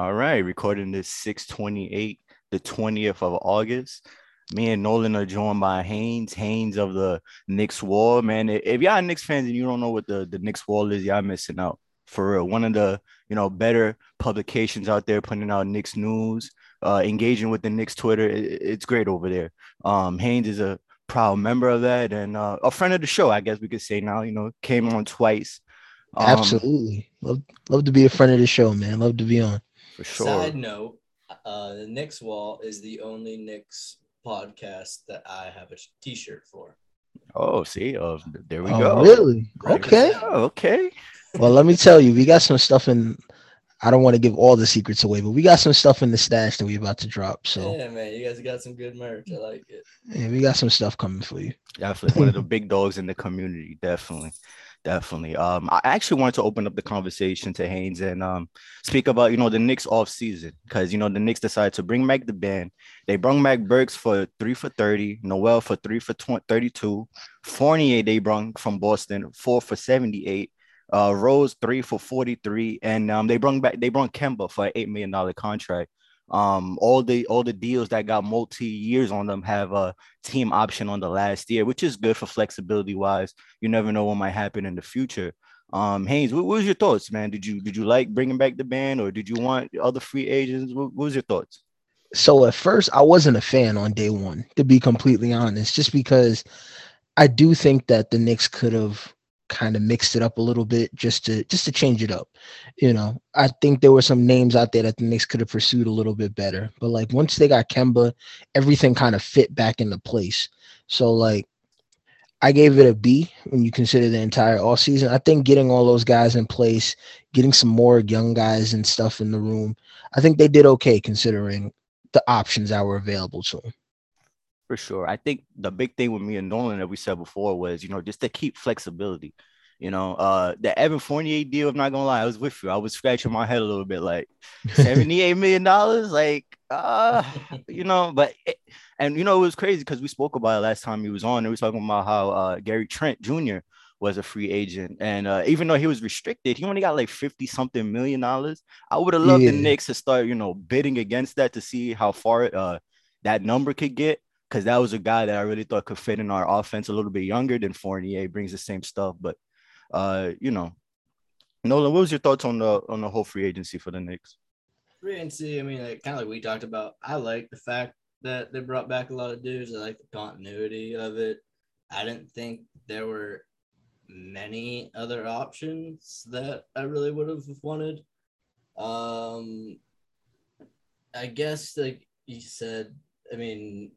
All right, recording this 628, the 20th of August. Me and Nolan are joined by Haynes, Haynes of the Knicks Wall. Man, if y'all Knicks fans and you don't know what the, the Knicks Wall is, y'all missing out. For real. One of the, you know, better publications out there putting out Knicks news, uh, engaging with the Knicks Twitter. It, it's great over there. Um, Haynes is a proud member of that and uh, a friend of the show, I guess we could say now, you know, came on twice. Um, Absolutely. Love love to be a friend of the show, man. Love to be on. For sure. Side note, uh, the Knicks Wall is the only Knicks podcast that I have a T-shirt for. Oh, see, uh, there we oh, go. Really? Okay. Oh, okay. well, let me tell you, we got some stuff in. I don't want to give all the secrets away, but we got some stuff in the stash that we about to drop. So yeah, man, you guys got some good merch. I like it. Yeah, we got some stuff coming for you. Definitely one of the big dogs in the community. Definitely. Definitely. Um, I actually wanted to open up the conversation to Haynes and um speak about you know the Knicks off season because you know the Knicks decided to bring back the band. They brought back Burks for three for 30, Noel for three for 20, 32, Fournier they brought from Boston, four for 78, uh Rose three for 43, and um they brought back they brought Kemba for an eight million dollar contract um all the all the deals that got multi years on them have a team option on the last year which is good for flexibility wise. You never know what might happen in the future. Um haynes what, what was your thoughts man? Did you did you like bringing back the band or did you want other free agents? What, what was your thoughts? So at first i wasn't a fan on day one to be completely honest just because i do think that the Knicks could have kind of mixed it up a little bit just to just to change it up. You know, I think there were some names out there that the Knicks could have pursued a little bit better. But like once they got Kemba, everything kind of fit back into place. So like I gave it a B when you consider the entire all season. I think getting all those guys in place, getting some more young guys and stuff in the room, I think they did okay considering the options that were available to them. For sure. I think the big thing with me and Nolan that we said before was, you know, just to keep flexibility. You know, uh the Evan Fournier deal, I'm not gonna lie, I was with you. I was scratching my head a little bit like 78 million dollars. Like uh, you know, but it, and you know, it was crazy because we spoke about it last time he was on. And we were talking about how uh Gary Trent Jr. was a free agent. And uh, even though he was restricted, he only got like 50 something million dollars. I would have loved yeah. the Knicks to start, you know, bidding against that to see how far uh that number could get because that was a guy that I really thought could fit in our offense a little bit younger than Fournier, brings the same stuff. But uh, you know, Nolan, what was your thoughts on the on the whole free agency for the Knicks? Free agency, I mean, like, kind of like we talked about. I like the fact that they brought back a lot of dudes. I like the continuity of it. I didn't think there were many other options that I really would have wanted. Um, I guess like you said, I mean,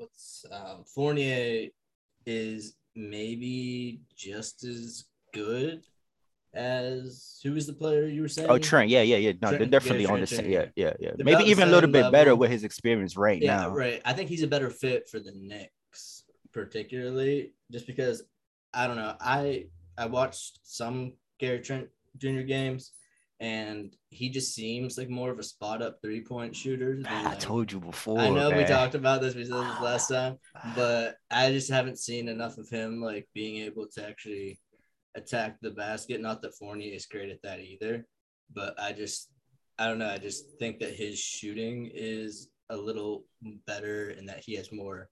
what's um, Fournier is maybe just as good as who is the player you were saying? Oh, Trent. Yeah, yeah, yeah. No, Trent, they're definitely yeah, on the same. Yeah, yeah, yeah. They're maybe even a little bit level. better with his experience right yeah, now. Right. I think he's a better fit for the Knicks, particularly just because I don't know. I I watched some Gary Trent Jr. games and he just seems like more of a spot up three point shooter. Than, I told you before. I know man. we talked about this, we said this last time, but I just haven't seen enough of him like being able to actually attack the basket. Not that Fournier is great at that either, but I just I don't know. I just think that his shooting is a little better and that he has more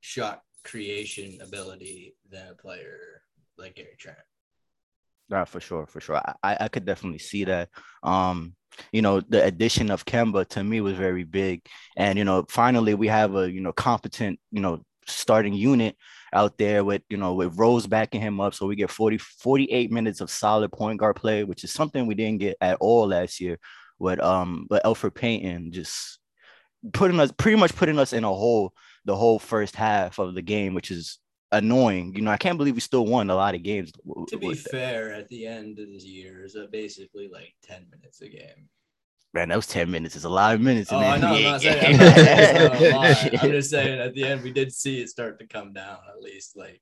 shot creation ability than a player like Gary Trent. Yeah, for sure, for sure. I, I could definitely see that. Um, you know, the addition of Kemba to me was very big. And, you know, finally we have a, you know, competent, you know, starting unit out there with, you know, with Rose backing him up. So we get 40, 48 minutes of solid point guard play, which is something we didn't get at all last year with um with Elfrid Payton just putting us pretty much putting us in a hole the whole first half of the game, which is annoying. You know, I can't believe we still won a lot of games. To be fair, at the end of the year, is basically like 10 minutes a game. Man, that was 10 minutes. It's a lot of minutes. Oh, I know. I'm, not saying, I'm, I'm just saying at the end, we did see it start to come down at least like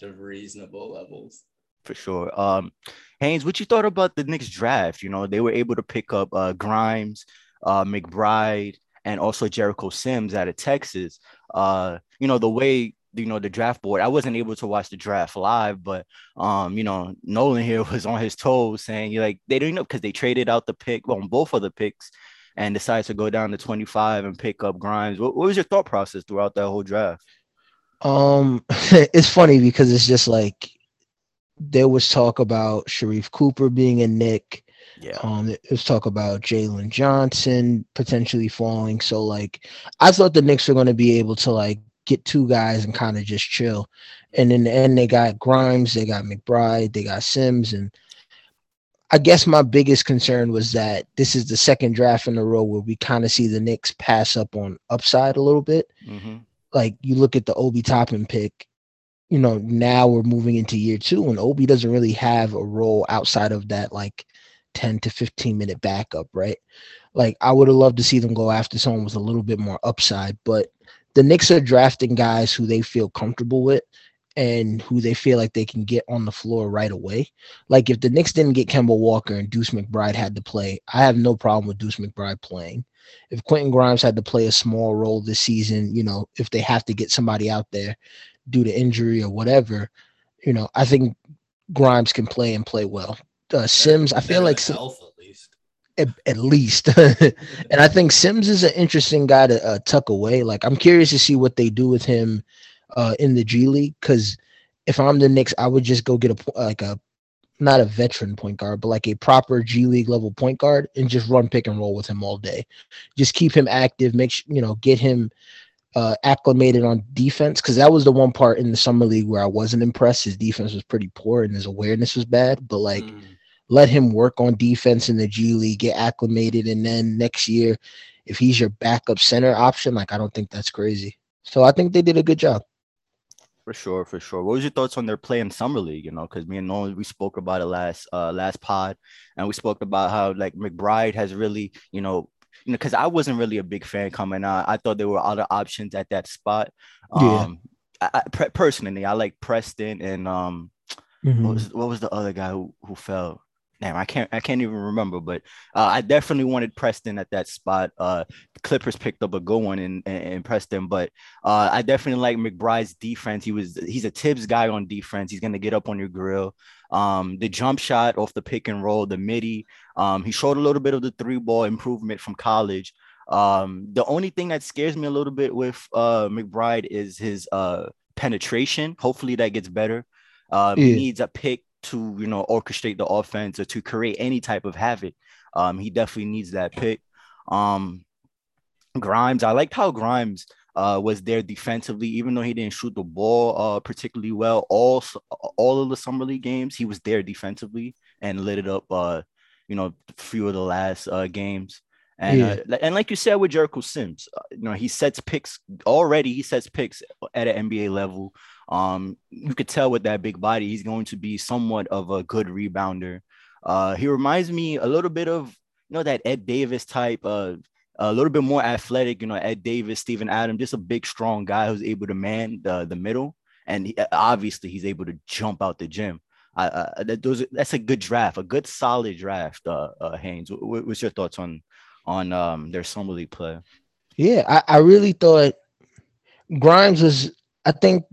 to reasonable levels. For sure. Um, Haynes, what you thought about the Knicks draft? You know, they were able to pick up uh, Grimes, uh, McBride, and also Jericho Sims out of Texas. Uh, you know, the way you know the draft board. I wasn't able to watch the draft live, but um, you know, Nolan here was on his toes saying you like they didn't know because they traded out the pick on well, both of the picks and decided to go down to 25 and pick up Grimes. What, what was your thought process throughout that whole draft? Um, it's funny because it's just like there was talk about Sharife Cooper being a Knick. Yeah. Um, was talk about Jalen Johnson potentially falling. So like, I thought the Knicks were going to be able to like get two guys and kind of just chill. And in the end, they got Grimes, they got McBride, they got Sims, and I guess my biggest concern was that this is the second draft in a row where we kind of see the Knicks pass up on upside a little bit. Mm-hmm. Like you look at the Obi Toppin pick, you know, now we're moving into year two, and Obi doesn't really have a role outside of that like 10 to 15 minute backup, right? Like I would have loved to see them go after someone with a little bit more upside, but the Knicks are drafting guys who they feel comfortable with and who they feel like they can get on the floor right away. Like if the Knicks didn't get Kemba Walker and Deuce McBride had to play, I have no problem with Deuce McBride playing. If Quentin Grimes had to play a small role this season, you know, if they have to get somebody out there due to injury or whatever, you know, I think Grimes can play and play well. Uh, Sims, I feel like least. At, at least, and I think Sims is an interesting guy to uh, tuck away. Like I'm curious to see what they do with him uh, in the G League because if I'm the Knicks, I would just go get a like a not a veteran point guard, but like a proper G League level point guard and just run pick and roll with him all day. Just keep him active, make sure, you know, get him uh, acclimated on defense because that was the one part in the summer league where I wasn't impressed. His defense was pretty poor and his awareness was bad, but like mm. Let him work on defense in the G League, get acclimated, and then next year, if he's your backup center option, like I don't think that's crazy. So I think they did a good job. For sure, for sure. What was your thoughts on their play in summer league? You know, because me and Nolan we spoke about it last uh last pod, and we spoke about how like McBride has really, you know, you know, because I wasn't really a big fan coming out. I thought there were other options at that spot. Um, yeah. I, I, personally, I like Preston and um, mm-hmm. what was what was the other guy who who fell? Damn, I can't I can't even remember, but uh, I definitely wanted Preston at that spot. Uh, the Clippers picked up a good one in, in, in Preston, but uh, I definitely like McBride's defense. He was he's a Thibs guy on defense. He's gonna get up on your grill. Um, the jump shot off the pick and roll, the midi. Um, he showed a little bit of the three ball improvement from college. Um, the only thing that scares me a little bit with uh, McBride is his uh, penetration. Hopefully that gets better. Um, yeah. He needs a pick to you know orchestrate the offense or to create any type of havoc. Um, he definitely needs that pick. Um, Grimes, I liked how Grimes uh, was there defensively, even though he didn't shoot the ball uh, particularly well. All all of the summer league games, he was there defensively and lit it up. Uh, you know, a few of the last uh, games. And yeah. uh, and like you said with Jericho Sims, uh, you know he sets picks already. He sets picks at an NBA level. Um, you could tell with that big body, he's going to be somewhat of a good rebounder. Uh, he reminds me a little bit of you know that Ed Davis type, uh, a little bit more athletic. You know, Ed Davis, Steven Adams, just a big, strong guy who's able to man the the middle, and he, obviously he's able to jump out the gym. Uh, that, those, that's a good draft, a good solid draft. Uh, uh Haynes, what, what's your thoughts on on um, their summer league play? Yeah, I, I really thought Grimes was. I think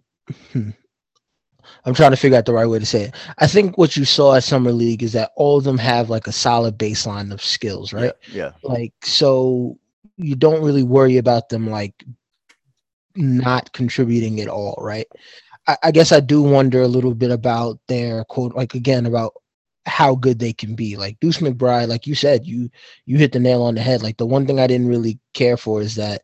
I'm trying to figure out the right way to say it. I think what you saw at summer league is that all of them have like a solid baseline of skills, right? Yeah. yeah. Like so, you don't really worry about them like not contributing at all, right? I, I guess I do wonder a little bit about their quote, like again about how good they can be. Like Deuce McBride, like you said, you you hit the nail on the head. Like the one thing I didn't really care for is that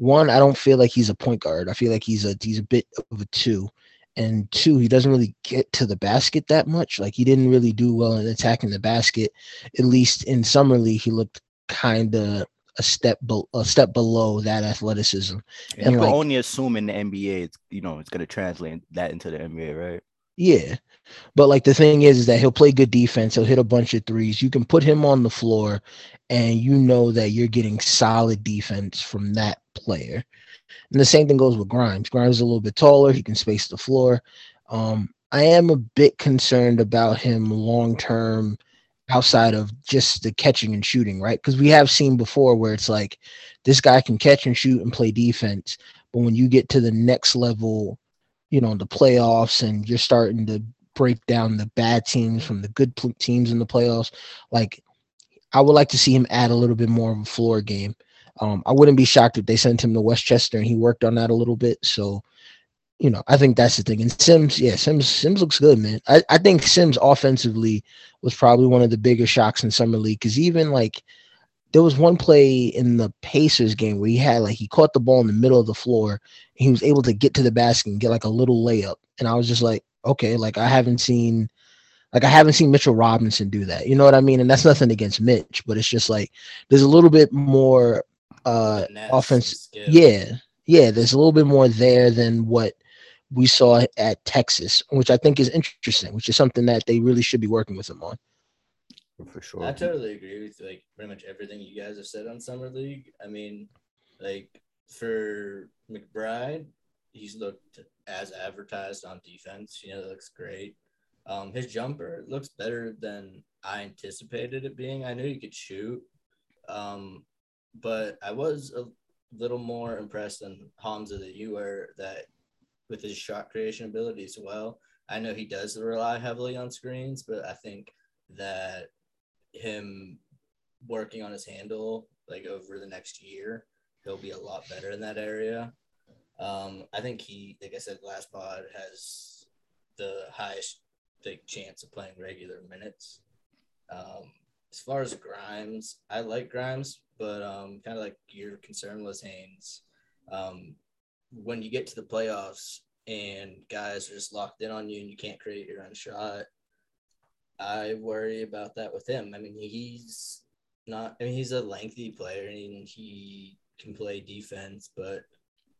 one, I don't feel like he's a point guard. I feel like he's a he's a bit of a two. And two, he doesn't really get to the basket that much. Like he didn't really do well in attacking the basket. At least in summer league, he looked kind of a step be- a step below that athleticism. And, and you like, can only assume in the NBA, it's you know it's going to translate that into the NBA, right? Yeah, but like the thing is, is that he'll play good defense. He'll hit a bunch of threes. You can put him on the floor, and you know that you're getting solid defense from that player. And the same thing goes with Grimes. Grimes is a little bit taller. He can space the floor. Um, I am a bit concerned about him long term outside of just the catching and shooting, right? Because we have seen before where it's like this guy can catch and shoot and play defense, but when you get to the next level you know, the playoffs and you're starting to break down the bad teams from the good teams in the playoffs. Like, I would like to see him add a little bit more of a floor game. Um, I wouldn't be shocked if they sent him to Westchester and he worked on that a little bit. So, you know, I think that's the thing. And Sims, yeah, Sims, Sims looks good, man. I, I think Sims offensively was probably one of the bigger shocks in summer league because even like there was one play in the Pacers game where he had like he caught the ball in the middle of the floor he was able to get to the basket and get like a little layup. And I was just like, okay, like I haven't seen like I haven't seen Mitchell Robinson do that. You know what I mean? And that's nothing against Mitch, but it's just like there's a little bit more uh offense. Yeah. Yeah, there's a little bit more there than what we saw at Texas, which I think is interesting, which is something that they really should be working with him on. For sure. I totally agree with like pretty much everything you guys have said on Summer League. I mean, like for McBride, he's looked as advertised on defense. You know, it looks great. Um, his jumper looks better than I anticipated it being. I knew he could shoot, um, but I was a little more impressed than Hamza that you were that with his shot creation ability as well. I know he does rely heavily on screens, but I think that him working on his handle like over the next year, he'll be a lot better in that area. Um, I think he, like I said, last pod has the highest like chance of playing regular minutes. Um, as far as Grimes, I like Grimes, but um, kind of like your concern was Haynes. Um, when you get to the playoffs and guys are just locked in on you and you can't create your own shot, I worry about that with him. I mean, he's not. I mean, he's a lengthy player and he can play defense, but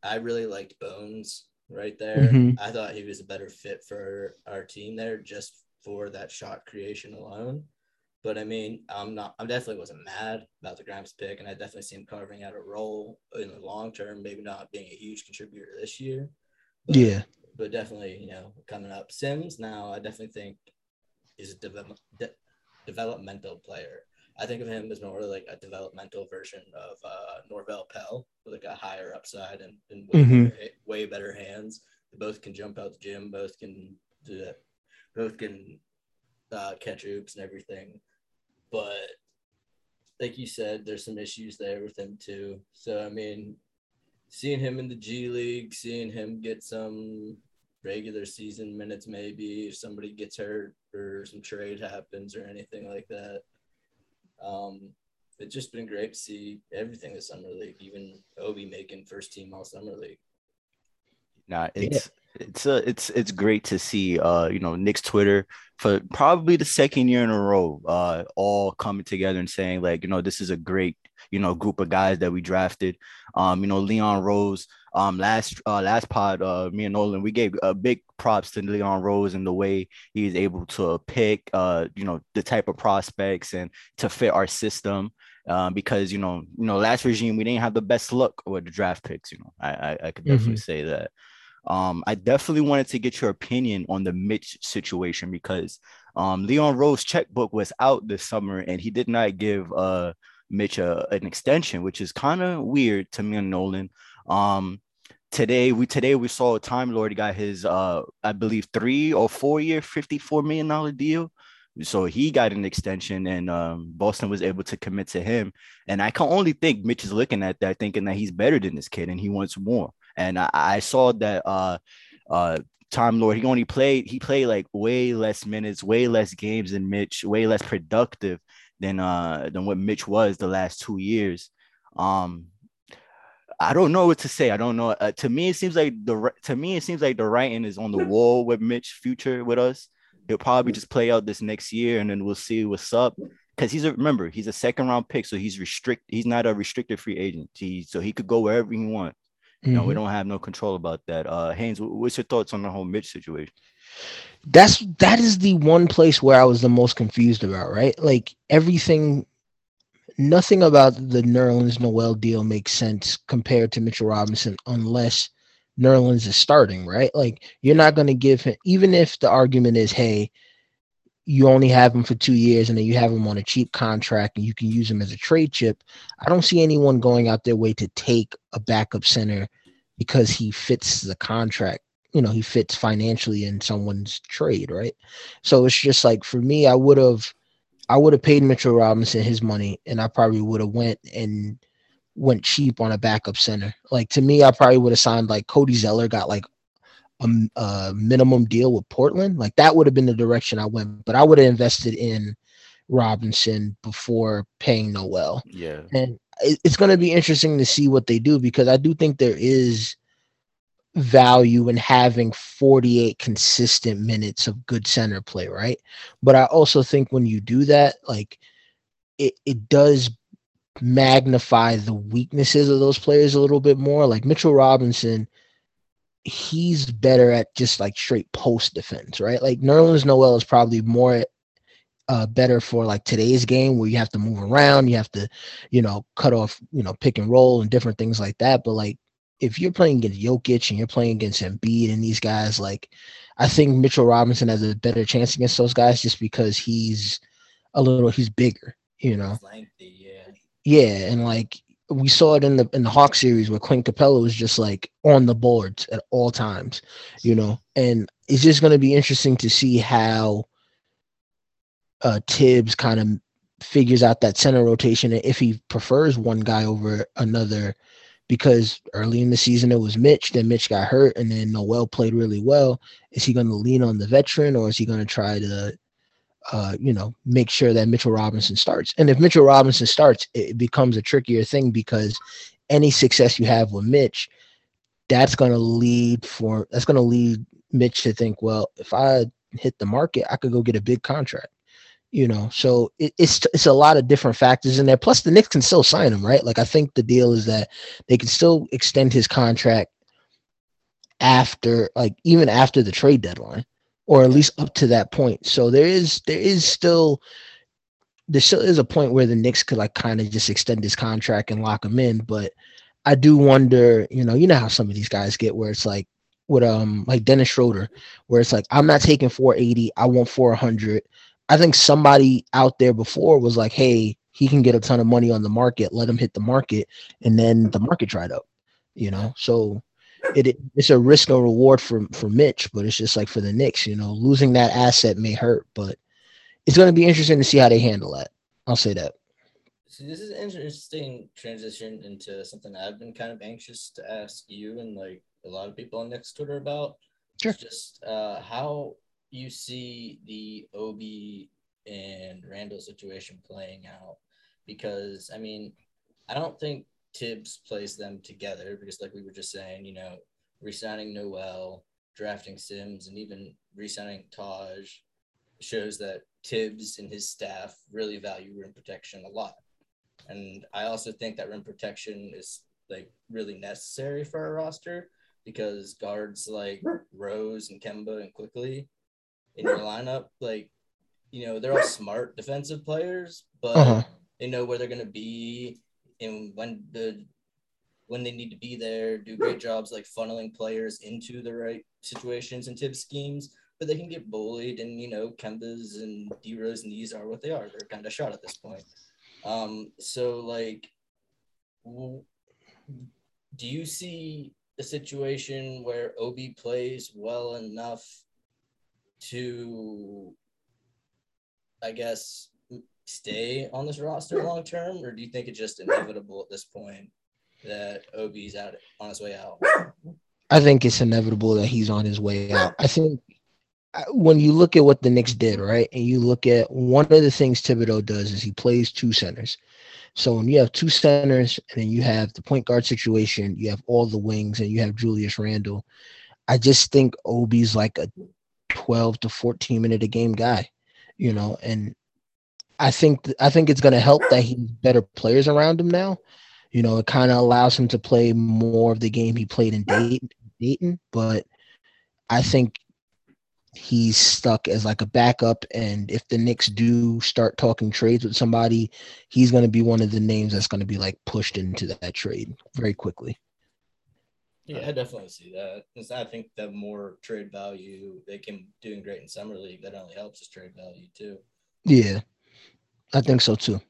I really liked Bones right there. Mm-hmm. I thought he was a better fit for our team there just for that shot creation alone. But I mean, I'm not. I definitely wasn't mad about the Grimes pick, and I definitely see him carving out a role in the long term. Maybe not being a huge contributor this year. But, yeah. But definitely, you know, coming up, Sims. Now, I definitely think is a de- de- developmental player. I think of him as more like a developmental version of uh, Norvel Pelle, with like a higher upside and, and way, mm-hmm. better, way better hands. They both can jump out the gym. Both can do that. Both can uh, catch oops and everything. But like you said, there's some issues there with him too. So I mean, seeing him in the G League, seeing him get some regular season minutes maybe if somebody gets hurt or some trade happens or anything like that. Um, it's just been great to see everything this summer league, even Obi making first team all summer league. Nah, it's yeah. It's uh, it's it's great to see uh you know Knicks Twitter for probably the second year in a row uh all coming together and saying like you know this is a great you know group of guys that we drafted. Um you know Leon Rose um last uh last pod uh me and Nolan we gave a big props to Leon Rose and the way he is able to pick uh you know the type of prospects and to fit our system um, because you know you know last regime we didn't have the best luck with the draft picks you know. I I, I could definitely mm-hmm. say that um, I definitely wanted to get your opinion on the Mitch situation because um, Leon Rose checkbook was out this summer and he did not give uh, Mitch a, an extension, which is kind of weird to me and Nolan. Um, today we today we saw Time Lord got his uh I believe three or four year, fifty-four million dollar deal. So he got an extension and um, Boston was able to commit to him. And I can only think Mitch is looking at that, thinking that he's better than this kid and he wants more. And I, I saw that uh uh Time Lord, he only played, he played like way less minutes, way less games than Mitch, way less productive than uh than what Mitch was the last two years. Um I don't know what to say. I don't know. Uh, to me, it seems like the to me it seems like the writing is on the wall with Mitch future with us. He'll probably just play out this next year, and then we'll see what's up. Because he's a remember he's a second round pick, so he's restrict. He's not a restricted free agent. He so he could go wherever he wants. You know, mm-hmm. we don't have no control about that. Uh, Haynes, what's your thoughts on the whole Mitch situation? That's that is the one place where I was the most confused about. Right, like everything nothing about the Nerlens Noel deal makes sense compared to Mitchell Robinson unless Nerlens is starting, right? Like you're not going to give him, even if the argument is, hey, you only have him for two years and then you have him on a cheap contract and you can use him as a trade chip. I don't see anyone going out their way to take a backup center because he fits the contract you know he fits financially in someone's trade, right? So it's just like for me, I would have I would have paid Mitchell Robinson his money, and I probably would have went and went cheap on a backup center. Like to me, I probably would have signed like Cody Zeller got like a, a minimum deal with Portland. Like that would have been the direction I went, but I would have invested in Robinson before paying Noel. Yeah, and it, it's going to be interesting to see what they do because I do think there is value in having 48 consistent minutes of good center play, right? But I also think when you do that, like it, it does magnify the weaknesses of those players a little bit more. Like Mitchell Robinson, he's better at just like straight post defense, right? Like Nerlens Noel is probably more uh, better for like today's game where you have to move around, you have to, you know, cut off, you know, pick and roll and different things like that. But like if you're playing against Jokic and you're playing against Embiid and these guys, like I think Mitchell Robinson has a better chance against those guys just because he's a little he's bigger, you know. Lengthy, yeah. Yeah, and like we saw it in the in the Hawk series where Clint Capela was just like on the boards at all times, you know. And it's just going to be interesting to see how uh Thibs kind of figures out that center rotation and if he prefers one guy over another because early in the season it was Mitch, then Mitch got hurt, and then Noel played really well. Is he going to lean on the veteran, or is he going to try to, uh, you know, make sure that Mitchell Robinson starts? And if Mitchell Robinson starts, it becomes a trickier thing because any success you have with Mitch, that's going to lead for that's going to lead Mitch to think, well, if I hit the market, I could go get a big contract you know? So it, it's it's a lot of different factors in there. Plus the Knicks can still sign him right? Like i think the deal is that they can still extend his contract after like even after the trade deadline or at least up to that point so there is there is still there still is a point where the Knicks could like kind of just extend his contract and lock him in but i do wonder you know you know how some of these guys get where it's like with um like Dennis Schroeder where it's like I'm not taking 480 I want 400 I think somebody out there before was like, hey, he can get a ton of money on the market, let him hit the market, and then the market dried up. You know, so it, it it's a risk or reward for for Mitch, but it's just like for the Knicks, you know, losing that asset may hurt, but it's going to be interesting to see how they handle that. I'll say that. So this is an interesting transition into something I've been kind of anxious to ask you and like a lot of people on Knicks Twitter about. Sure. It's just uh, how you see the Obi and Randle situation playing out because I mean, I don't think Thibs plays them together because, like we were just saying, you know, resigning Noel, drafting Sims, and even resigning Taj shows that Thibs and his staff really value rim protection a lot. And I also think that rim protection is like really necessary for a roster because guards like Rose and Kemba and Quickley in your lineup, like you know, they're all smart defensive players, but uh-huh. they know where they're gonna be and when the when they need to be there, do great jobs like funneling players into the right situations and tip schemes. But they can get bullied, and you know, Kemba's and D Rose and these are what they are. They're kind of shot at this point. Um, so like, do you see a situation where Obi plays well enough to, I guess, stay on this roster long term, or do you think it's just inevitable at this point that Obi's out on his way out? I think it's inevitable that he's on his way out. I think uh, when you look at what the Knicks did, right, and you look at one of the things Thibodeau does is he plays two centers. So when you have two centers and then you have the point guard situation, you have all the wings, and you have Julius Randle. I just think Obi's like a 12 to 14 minute a game guy, you know, and I think I think it's going to help that he's better players around him now. You know, it kind of allows him to play more of the game he played in Dayton, Dayton, but I think he's stuck as like a backup. And if the Knicks do start talking trades with somebody, he's going to be one of the names that's going to be like pushed into that trade very quickly. Yeah, I definitely see that. Because I think the more trade value they can doing great in summer league, that only helps his trade value too. Yeah, I think so too.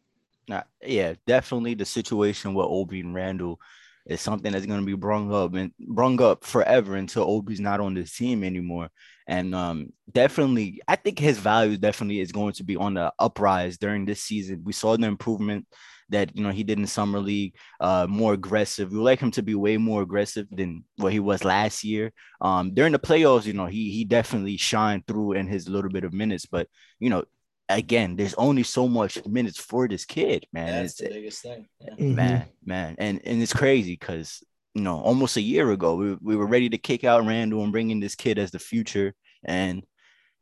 Yeah, definitely the situation with Obi and Randle. It's something that's going to be brung up and brung up forever until Obi's not on the team anymore. And um, definitely, I think his value definitely is going to be on the uprise during this season. We saw the improvement that you know he did in summer league, uh, more aggressive. We like him to be way more aggressive than what he was last year. Um, during the playoffs, you know, he he definitely shined through in his little bit of minutes, but you know, again, there's only so much minutes for this kid, man. That's it's, the biggest thing. Yeah. Mhm. man, man, and and it's crazy because you know almost a year ago we, we were ready to kick out Randle and bring in this kid as the future, and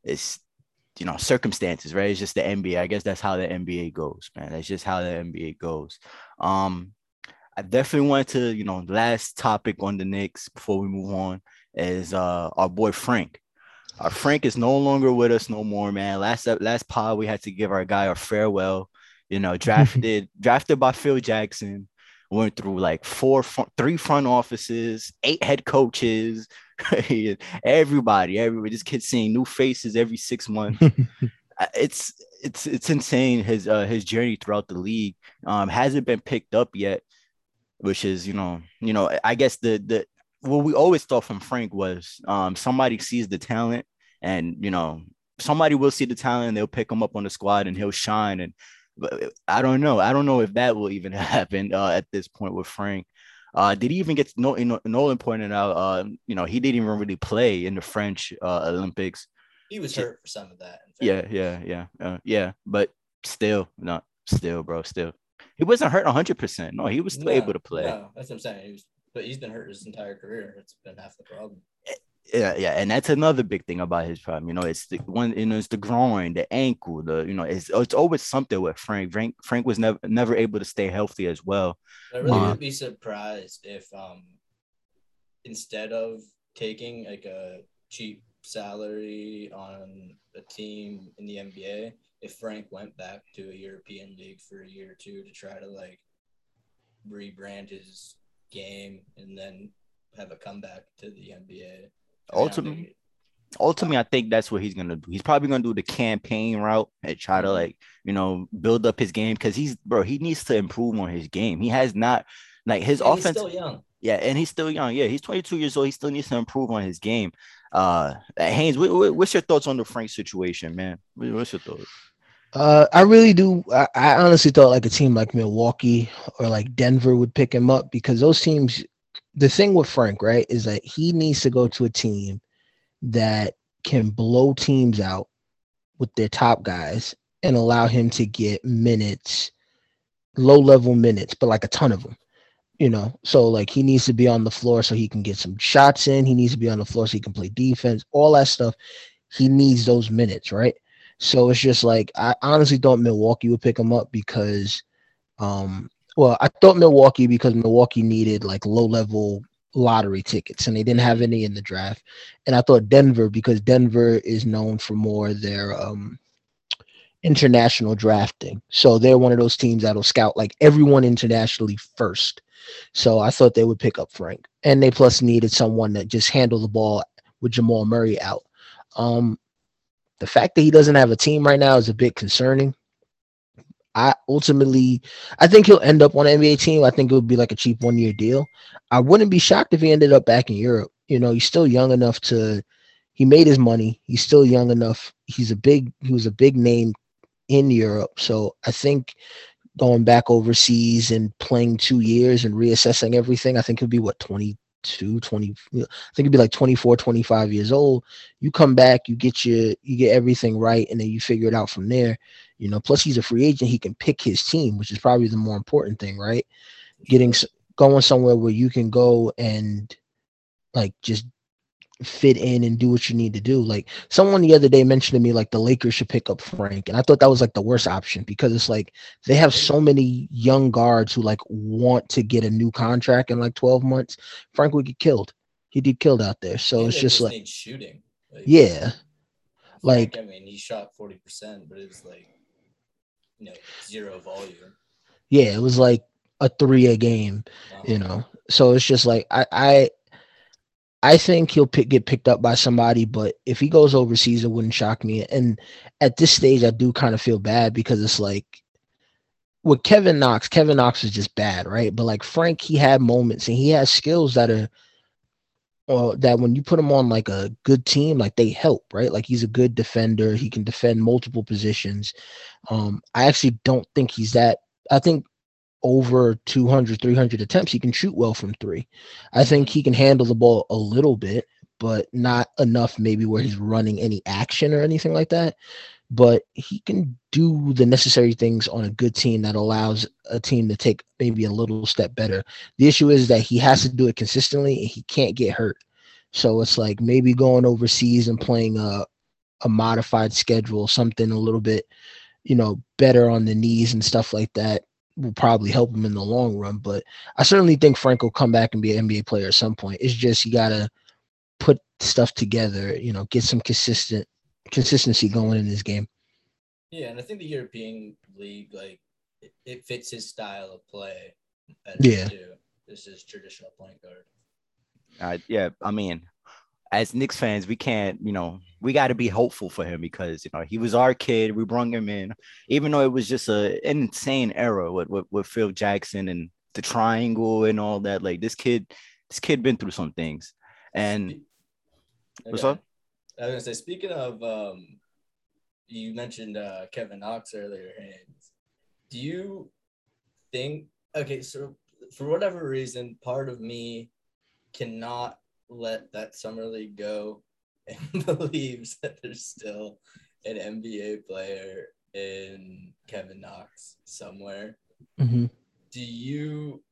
it's you know circumstances, right? It's just the NBA. I guess that's how the NBA goes, man. That's just how the NBA goes. Um, I definitely wanted to, you know, last topic on the Knicks before we move on is uh our boy Frank. Our Frank is no longer with us no more, man. Last last pod we had to give our guy a farewell. You know, drafted drafted by Phil Jackson. Went through like four, front, three front offices, eight head coaches, everybody, everybody. This kid seeing new faces every six months. Uh, it's it's it's insane his uh his journey throughout the league. Um, hasn't been picked up yet, which is you know you know I guess the the what we always thought from Frank was um somebody sees the talent and you know somebody will see the talent and they'll pick him up on the squad and he'll shine and but I don't know I don't know if that will even happen uh, at this point with Frank. Uh, did he even get no? You know, Nolan pointed out, uh, you know, he didn't even really play in the French uh, Olympics. He was hurt for some of that. Yeah, yeah, yeah, uh, yeah. But still, not still, bro. Still, he wasn't hurt 100. percent No, he was still No, able to play. No, that's what I'm saying. He was, but he's been hurt his entire career. It's been half the problem. Yeah, yeah, and that's another big thing about his problem. You know, it's the one. You know, it's the groin, the ankle, the you know, it's it's always something with Frank. Frank Frank was never never able to stay healthy as well. I really Uh, would be surprised if um instead of taking like a cheap salary on a team in the NBA, if Frank went back to a European league for a year or two to try to like rebrand his game and then have a comeback to the NBA. I mean, I Ultimately, ultimately, I think that's what he's gonna do. He's probably gonna do the campaign route and try to Mhm. like you know build up his game because he's bro. He needs to improve on his game. He has not like his and he's offense. still young. Yeah, and he's still young. Yeah, he's 22 years old. He still needs to improve on his game. Uh, Haynes, what, what- what's your thoughts on the Frank situation, man? What- What's your thoughts? Uh, I really do. I, I honestly thought like a team like Milwaukee or like Denver would pick him up because those teams. The thing with Frank, right, is that he needs to go to a team that can blow teams out with their top guys and allow him to get minutes, low level minutes, but like a ton of them. You know, so like he needs to be on the floor so he can get some shots in. He needs to be on the floor so he can play defense, all that stuff. He needs those minutes, right? So it's just like I honestly thought Milwaukee would pick him up because, um, well, I thought Milwaukee because Milwaukee needed like low level lottery tickets and they didn't have any in the draft, and I thought Denver because Denver is known for more their um international drafting, so they're one of those teams that'll scout like everyone internationally first. So I thought they would pick up Frank, and they plus needed someone that just handled the ball with Jamal Murray out. Um, the fact that he doesn't have a team right now is a bit concerning. I ultimately, I think he'll end up on an NBA team. I think it would be like a cheap one year deal. I wouldn't be shocked if he ended up back in Europe. You know, he's still young enough to. He made his money. He's still young enough. He's a big. He was a big name in Europe. So I think going back overseas and playing two years and reassessing everything, I think he'll be what 22, 20. I think it'd be like 24, 25 years old. You come back, you get your, you get everything right, and then you figure it out from there. You know, plus he's a free agent. He can pick his team, which is probably the more important thing, right? Getting going somewhere where you can go and like just fit in and do what you need to do. Like someone the other day mentioned to me like the Lakers should pick up Frank, and I thought that was like the worst option because it's like they have so many young guards who like want to get a new contract in like 12 months. Frank would get killed. He'd get killed out there. So And it's just like shooting. Like, yeah. like- Frank, I mean, he shot forty percent, but it was like you know zero volume. Yeah, it was like a three a game, you Um, know. So it's just like I I I think he'll pick, get picked up by somebody, but if he goes overseas, it wouldn't shock me. And at this stage, I do kind of feel bad because it's like with Kevin Knox, Kevin Knox is just bad, right? But like Frank, he had moments and he has skills that are or that when you put him on like a good team, like they help, right? Like he's a good defender. He can defend multiple positions. Um, I actually don't think he's that. I think over 200, 300 attempts, he can shoot well from three. I think he can handle the ball a little bit, but not enough maybe where he's running any action or anything like that. But he can do the necessary things on a good team that allows a team to take maybe a little step better. The issue is that he has to do it consistently and he can't get hurt. So it's like maybe going overseas and playing a a modified schedule, something a little bit, you know, better on the knees and stuff like that will probably help him in the long run. But I certainly think Frank will come back and be an NBA player at some point. It's just you gotta put stuff together, you know, get some consistent consistency going in this game. Yeah, and I think the European League, like, it, it fits his style of play. Yeah. Too. This is traditional point guard. Uh, yeah, I mean, as Knicks fans, we can't, you know, we got to be hopeful for him because you know he was our kid. We brought him in, even though it was just a an insane era with, with with Phil Jackson and the triangle and all that. Like this kid, this kid been through some things. And Okay. what's up? I was gonna say, speaking of, um, you mentioned uh, Kevin Knox earlier, Haynes. Do you think? Okay, so for whatever reason, part of me cannot let that summer league go, and believes that there's still an NBA player in Kevin Knox somewhere. Mm-hmm. Do you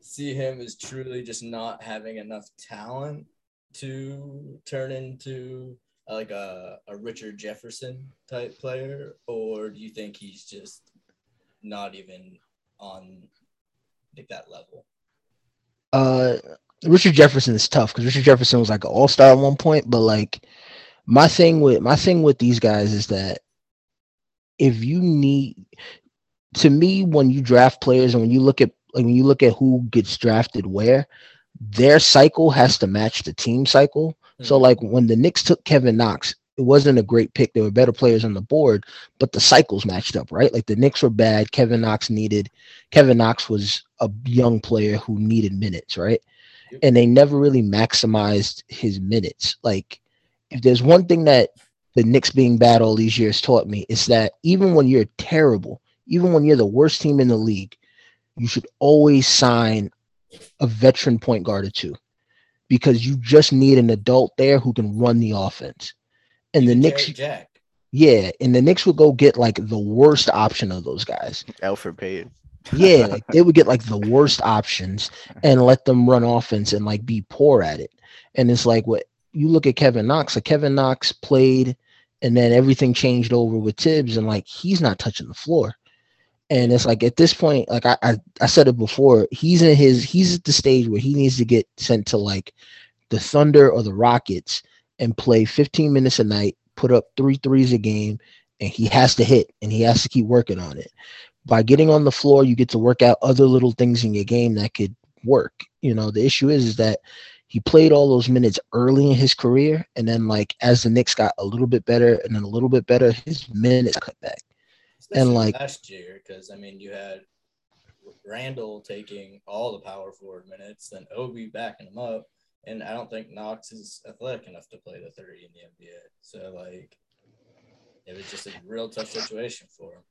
see him as truly just not having enough talent to turn into uh, like a, a Richard Jefferson type player, or do you think he's just not even on like that level? Uh, Richard Jefferson is tough because Richard Jefferson was like an all star at one point, but like my thing with my thing with these guys is that if you need to me when you draft players and when you look at like when you look at who gets drafted where their cycle has to match the team cycle. So Mhm. like when the Knicks took Kevin Knox, it wasn't a great pick. There were better players on the board, but the cycles matched up, right? Like the Knicks were bad. Kevin Knox needed Kevin Knox was a young player who needed minutes, right? Yep. And they never really maximized his minutes. Like if there's one thing that the Knicks being bad all these years taught me, it's that even when you're terrible, even when you're the worst team in the league, you should always sign a veteran point guard or two because you just need an adult there who can run the offense. And the Even Knicks, Jack. yeah, and the Knicks would go get like the worst option of those guys. Elfrid Payton. Yeah, like they would get like the worst options and let them run offense and like be poor at it. And it's like what you look at Kevin Knox, like Kevin Knox played and then everything changed over with Thibs and like he's not touching the floor. And it's like at this point, like I, I I said it before, he's in his he's at the stage where he needs to get sent to like the Thunder or the Rockets and play 15 minutes a night, put up three threes a game, and he has to hit and he has to keep working on it. By getting on the floor, you get to work out other little things in your game that could work. You know, the issue is, is that he played all those minutes early in his career, and then like as the Knicks got a little bit better and then a little bit better, his minutes cut back. Especially like- last year, because I mean, you had Randle taking all the power forward minutes, then Obi backing him up, and I don't think Knox is athletic enough to play the thirty in the NBA. So like, it was just a real tough situation for him.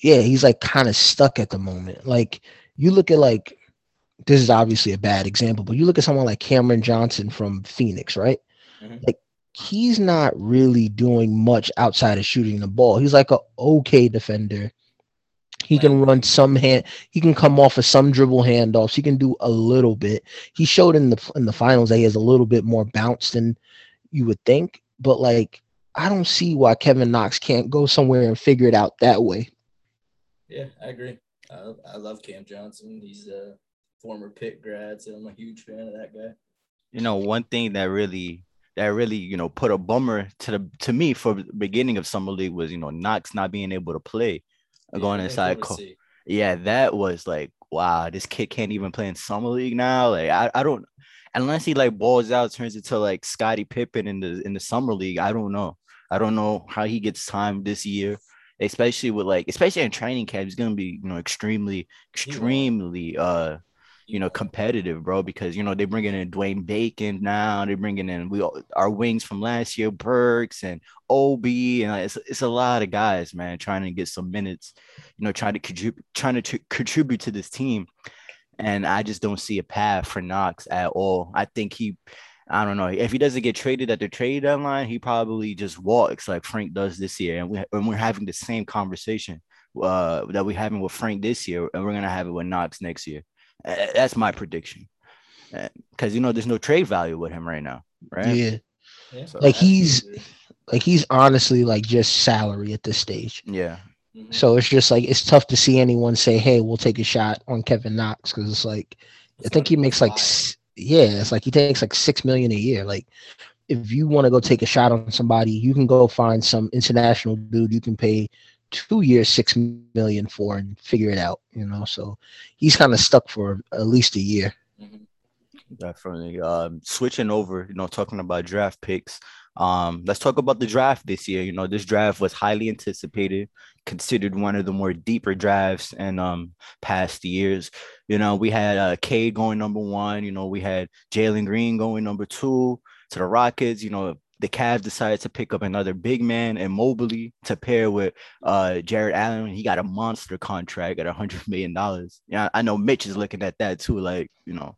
Yeah, he's like kind of stuck at the moment. Like you look at like this is obviously a bad example, but you look at someone like Cameron Johnson from Phoenix, right? Mhm. Like he's not really doing much outside of shooting the ball. He's like a okay defender. He can run some hand. He can come off of some dribble handoffs. He can do a little bit. He showed in the in the finals that he has a little bit more bounce than you would think. But like, I don't see why Kevin Knox can't go somewhere and figure it out that way. Yeah, I agree. I, I love Cam Johnson. He's a former Pitt grad, so I'm a huge fan of that guy. You know, one thing that really that really, you know, put a bummer to the to me for the beginning of summer league was, you know, Knox not being able to play. Yeah, going inside. co- yeah, that was like, wow, this kid can't even play in summer league now. Like, I, I don't unless he like balls out, turns into like Scottie Pippen in the in the summer league. I don't know. I don't know how he gets time this year. Especially with like, especially in training camp, he's gonna be you know extremely, extremely uh you know, competitive, bro, because you know they're bringing in Dwayne Bacon now. They're bringing in we our wings from last year, Burks and Obi, and it's it's a lot of guys, man, trying to get some minutes, you know, trying to contribute, trying to contribute to this team. And I just don't see a path for Knox at all. I think he, I don't know, if he doesn't get traded at the trade deadline, he probably just walks like Frank does this year. And we and we're having the same conversation uh, that we're having with Frank this year, and we're gonna have it with Knox next year. That's my prediction. Because you know, there's no trade value with him right now, right? Yeah. yeah. So, like he's like he's honestly like just salary at this stage. Yeah. Mm-hmm. So it's just like it's tough to see anyone say, "Hey, we'll take a shot on Kevin Knox," because it's like it's I think he makes like yeah, it's like he takes like six million a year. Like if you want to go take a shot on somebody, you can go find some international dude you can pay two years, six million for and figure it out, you know. So he's kind of stuck for at least a year. Mm-hmm. Definitely. Um, switching over, you know, talking about draft picks. Um, let's talk about the draft this year. You know, this draft was highly anticipated, considered one of the more deeper drafts in um past years. You know, we had uh Cade going number one, you know, we had Jalen Green going number two to the Rockets, you know, the Cavs decided to pick up another big man and Mobley to pair with uh Jarrett Allen. He got a monster contract at a hundred million dollars. Yeah, I know Mitch is looking at that too. Like, you know,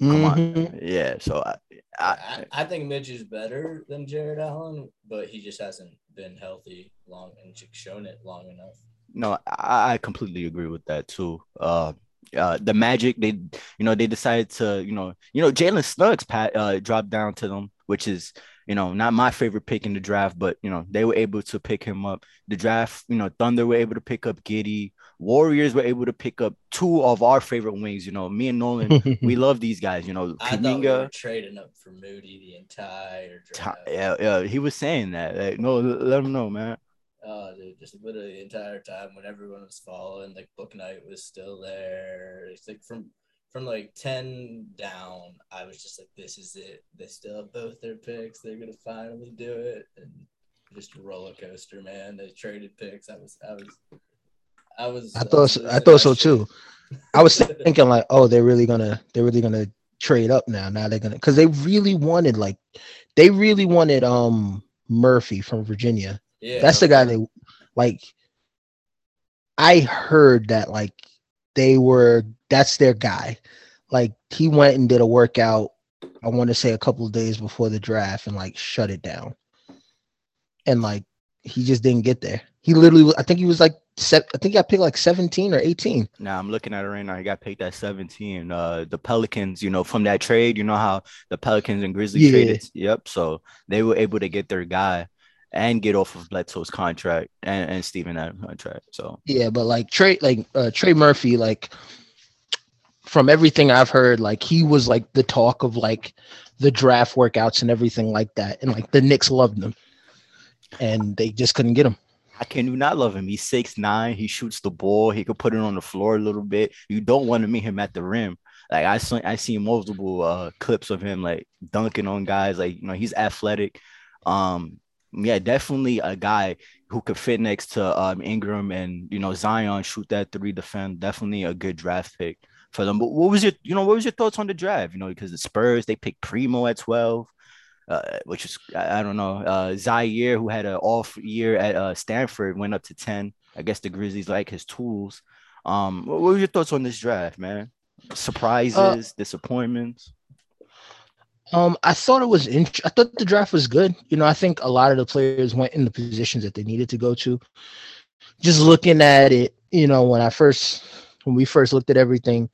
come mm-hmm. on. Yeah. So I, I, I think Mitch is better than Jarrett Allen, but he just hasn't been healthy long and shown it long enough. No, I, I completely agree with that too. Uh uh, the Magic, they, you know, they decided to, you know, you know, Jalen Suggs pat, uh, dropped down to them, which is you know, not my favorite pick in the draft, but you know, they were able to pick him up. The draft, you know, Thunder were able to pick up Giddey. Warriors were able to pick up two of our favorite wings. You know, me and Nolan, we love these guys. You know, I thought we trading up for Moody the entire draft. Yeah, yeah, he was saying that. Like, no, let him know, man. Oh, dude, just literally the entire time when everyone was following, like book night was still there. It's like from from like 10 down, I was just like, this is it. They still have both their picks. They're gonna finally do it. And just a roller coaster, man. They traded picks. I was I was I was I thought so, I thought so too. I was thinking like, oh, they're really gonna they're really gonna trade up now. Now they're gonna because they really wanted like they really wanted um Murphy from Virginia. Yeah, that's the guy that like. I heard that like they were that's their guy. Like he went and did a workout, I want to say a couple of days before the draft and like shut it down. And like he just didn't get there. He literally I think he was like set, I think he got picked like 17 or 18. Now I'm looking at it right now. He got picked at 17. Uh the Pelicans, you know, from that trade, you know how the Pelicans and Grizzlies yeah. traded. Yep. So they were able to get their guy and get off of Bledsoe's contract and, and Steven Adams contract. So yeah, but like Trey, like uh, Trey Murphy, like from everything I've heard, like he was like the talk of like the draft workouts and everything like that, and like the Knicks loved him, and they just couldn't get him. I can you not love him? He's six nine. He shoots the ball. He could put it on the floor a little bit. You don't want to meet him at the rim. Like I saw, I seen multiple uh, clips of him like dunking on guys. Like you know, he's athletic. Um, yeah, definitely a guy who could fit next to um, Ingram and you know Zion, shoot that three, defend. Definitely a good draft pick for them. But what was your, you know, what was your thoughts on the draft? You know, because the Spurs they picked Primo at twelve, uh, which is I, I, don't know. Uh, Ziaire, who had an off year at uh, Stanford, went up to ten. I guess the Grizzlies like his tools. Um, what, what were your thoughts on this draft, man? Surprises, uh, disappointments. Um, I thought it was. Int- I thought the draft was good. You know, I think a lot of the players went in the positions that they needed to go to. Just looking at it, you know, when I first, when we first looked at everything,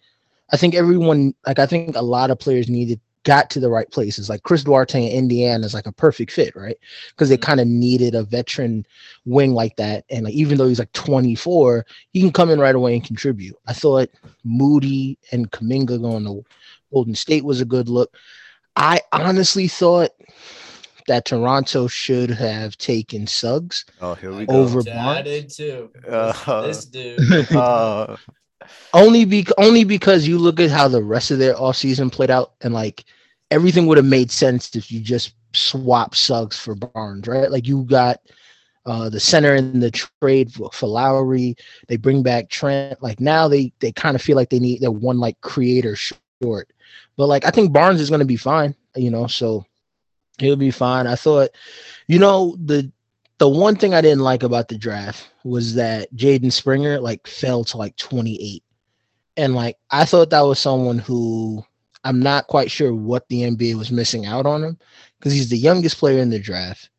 I think everyone, like, I think a lot of players needed got to the right places. Like Chris Duarte in Indiana is like a perfect fit, right? Because they mm-hmm. kind of needed a veteran wing like that. And like even though he's like 24, he can come in right away and contribute. I thought Moody and Kuminga going to Golden State was a good look. I honestly thought that Toronto should have taken Suggs oh, here we go. over Barnes. I did too. Uh, this dude. Uh, only be only because you look at how the rest of their off season played out, and like everything would have made sense if you just swap Suggs for Barnes, right? Like you got uh, the center in the trade for, for Lowry. They bring back Trent. Like now they they kind of feel like they need their one like creator short. But like I think Barnes is to be fine, you know, so he'll be fine. I thought, you know, the the one thing I didn't like about the draft was that Jaden Springer like fell to like 28. And like I thought that was someone who I'm not quite sure what the NBA was missing out on him because he's the youngest player in the draft.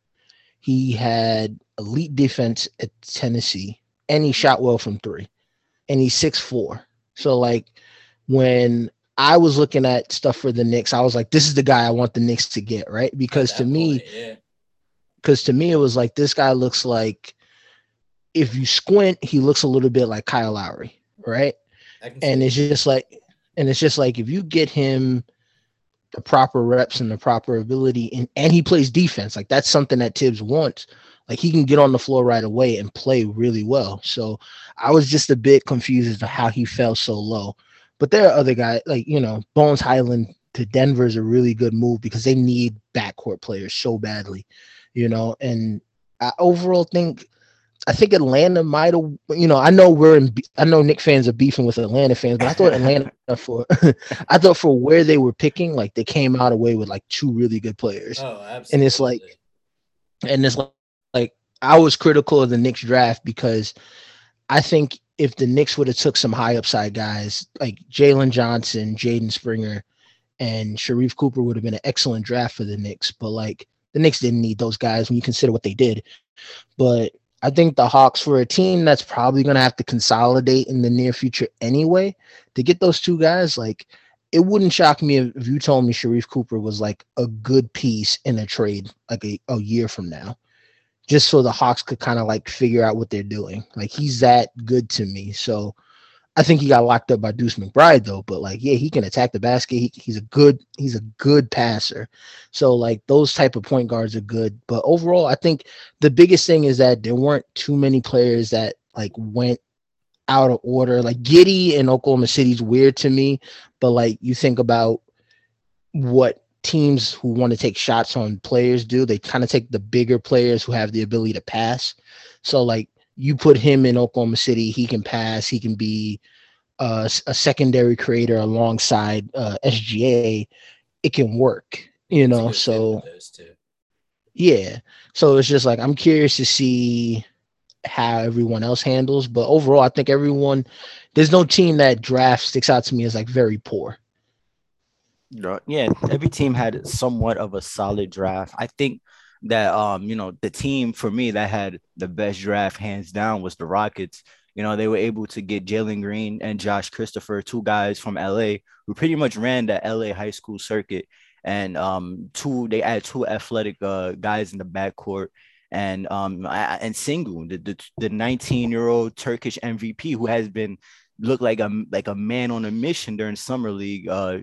He had elite defense at Tennessee and he shot well from three. And he's six four. So like when I was looking at stuff for the Knicks, I was like, this is the guy I want the Knicks to get, right? Because to me, because to me, it was like this guy looks like if you squint, he looks a little bit like Kyle Lowry, right? And it's just like and it's just like if you get him the proper reps and the proper ability, and, and he plays defense, like that's something that Thibs wants. Like he can get on the floor right away and play really well. So I was just a bit confused as to how he fell so low. But there are other guys like you know Bones Hyland to Denver is a really good move because they need backcourt players so badly, you know. And I overall think I think Atlanta might have, you know, I know we're in, I know Knick fans are beefing with Atlanta fans, but I thought Atlanta for, I thought for where they were picking, like they came out away with like two really good players. Oh, absolutely. And it's like, and it's like, like I was critical of the Knicks draft because I think if the Knicks would have took some high upside guys like Jalen Johnson, Jaden Springer, and Sharife Cooper would have been an excellent draft for the Knicks. But like the Knicks didn't need those guys when you consider what they did. But I think the Hawks, for a team that's probably going to have to consolidate in the near future anyway, to get those two guys, like it wouldn't shock me if you told me Sharife Cooper was like a good piece in a trade like a, a year from now, just so the Hawks could kind of like figure out what they're doing. Like he's that good to me. So I think he got locked up by Deuce McBride though, but like, yeah, he can attack the basket. He, he's a good, he's a good passer. So like those type of point guards are good. But overall, I think the biggest thing is that there weren't too many players that like went out of order. Like Giddey in Oklahoma City is weird to me, but like you think about what teams who want to take shots on players do, they kind of take the bigger players who have the ability to pass. So like you put him in Oklahoma City, he can pass, he can be uh, a secondary creator alongside uh, SGA. It can work, you know. So yeah, so it's just like I'm curious to see how everyone else handles, but overall, I think everyone. There's no team that draft sticks out to me as like very poor. Yeah, every team had somewhat of a solid draft. I think that um you know the team for me that had the best draft hands down was the Rockets. You know they were able to get Jalen Green and Josh Christopher, two guys from LA who pretty much ran the LA high school circuit, and um two they had two athletic uh, guys in the backcourt. And um and Sengun, the the 19 year old Turkish MVP who has been looked like a like a man on a mission during summer league, uh,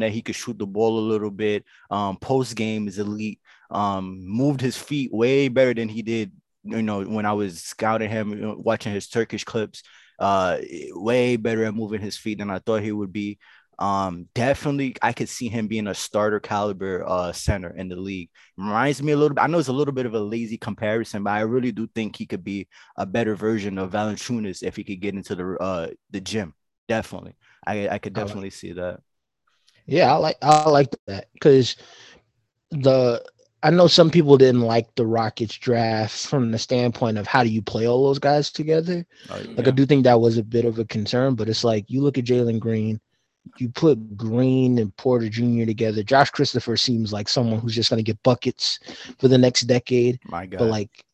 that he could shoot the ball a little bit. Um, post game is elite um, moved his feet way better than he did, you know, when I was scouting him, watching his Turkish clips, uh, way better at moving his feet than I thought he would be. Um, definitely, I could see him being a starter caliber uh, center in the league. Reminds me a little bit. I know it's a little bit of a lazy comparison, but I really do think he could be a better version of Valanciunas if he could get into the uh, the gym. Definitely, I I could definitely I like, see that. Yeah, I like I like that because the I know some people didn't like the Rockets draft from the standpoint of how do you play all those guys together. Oh, yeah. Like I do think that was a bit of a concern, but it's like you look at Jalen Green, you put Green and Porter Jr. together. Josh Christopher seems like someone who's just going to get buckets for the next decade. My God. But like,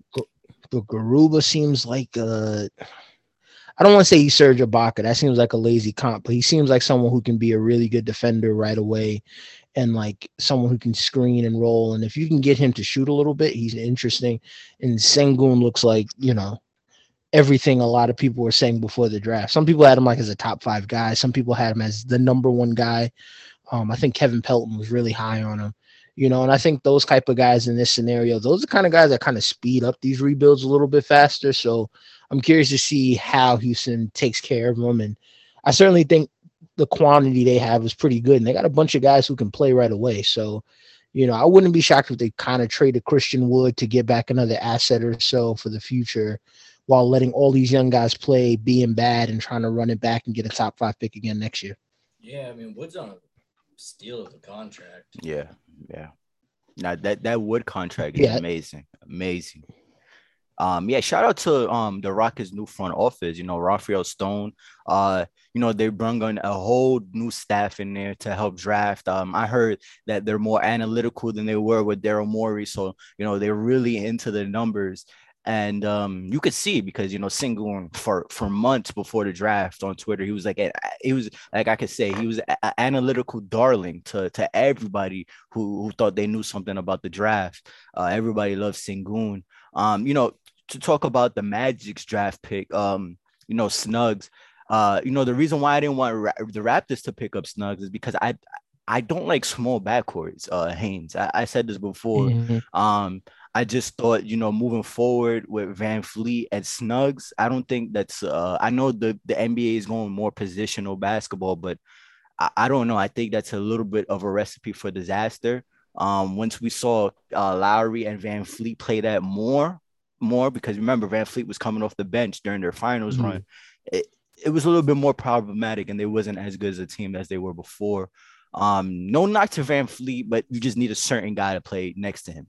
the Garuba seems like uh I don't want to say he's Serge Ibaka. That seems like a lazy comp, but he seems like someone who can be a really good defender right away and like someone who can screen and roll. And if you can get him to shoot a little bit, he's interesting. And Sengun looks like, you know, everything a lot of people were saying before the draft. Some people had him like as a top five guy. Some people had him as the number one guy. Um, I think Kevin Pelton was really high on him. You know, and I think those type of guys in this scenario, those are kind of guys that kind of speed up these rebuilds a little bit faster. So I'm curious to see how Houston takes care of them. And I certainly think the quantity they have is pretty good, and they got a bunch of guys who can play right away. So You know, I wouldn't be shocked if they kind of traded Christian Wood to get back another asset or so for the future while letting all these young guys play, being bad and trying to run it back and get a top five pick again next year. Yeah, I mean Wood's on a steal of the contract. Yeah, yeah. Now that that Wood contract is Yeah. amazing, amazing. Um, yeah, shout out to um the Rockets' new front office. You know, Rafael Stone. Uh, you know they brought on a whole new staff in there to help draft. Um, I heard that they're more analytical than they were with Daryl Morey, so you know they're really into the numbers. And um, you could see because you know Sengun for for months before the draft on Twitter, he was like he was like I could say he was an analytical darling to to everybody who who thought they knew something about the draft. Uh, everybody loves Sengun. Um, you know, to talk about the Magic's draft pick, um, you know, Snugs. Uh, you know, the reason why I didn't want the Raptors to pick up Snugs is because I I don't like small backcourts, uh Haynes. I, I said this before. Mhm. Um, I just thought, you know, moving forward with VanVleet and Snugs, I don't think that's uh I know the the NBA is going more positional basketball, but I, I don't know. I think that's a little bit of a recipe for disaster. Um, once we saw uh, Lowry and VanVleet play that more, more because remember VanVleet was coming off the bench during their finals Mhm. run. It, it was a little bit more problematic, and they wasn't as good as a team as they were before. Um, no knock to VanVleet, but you just need a certain guy to play next to him.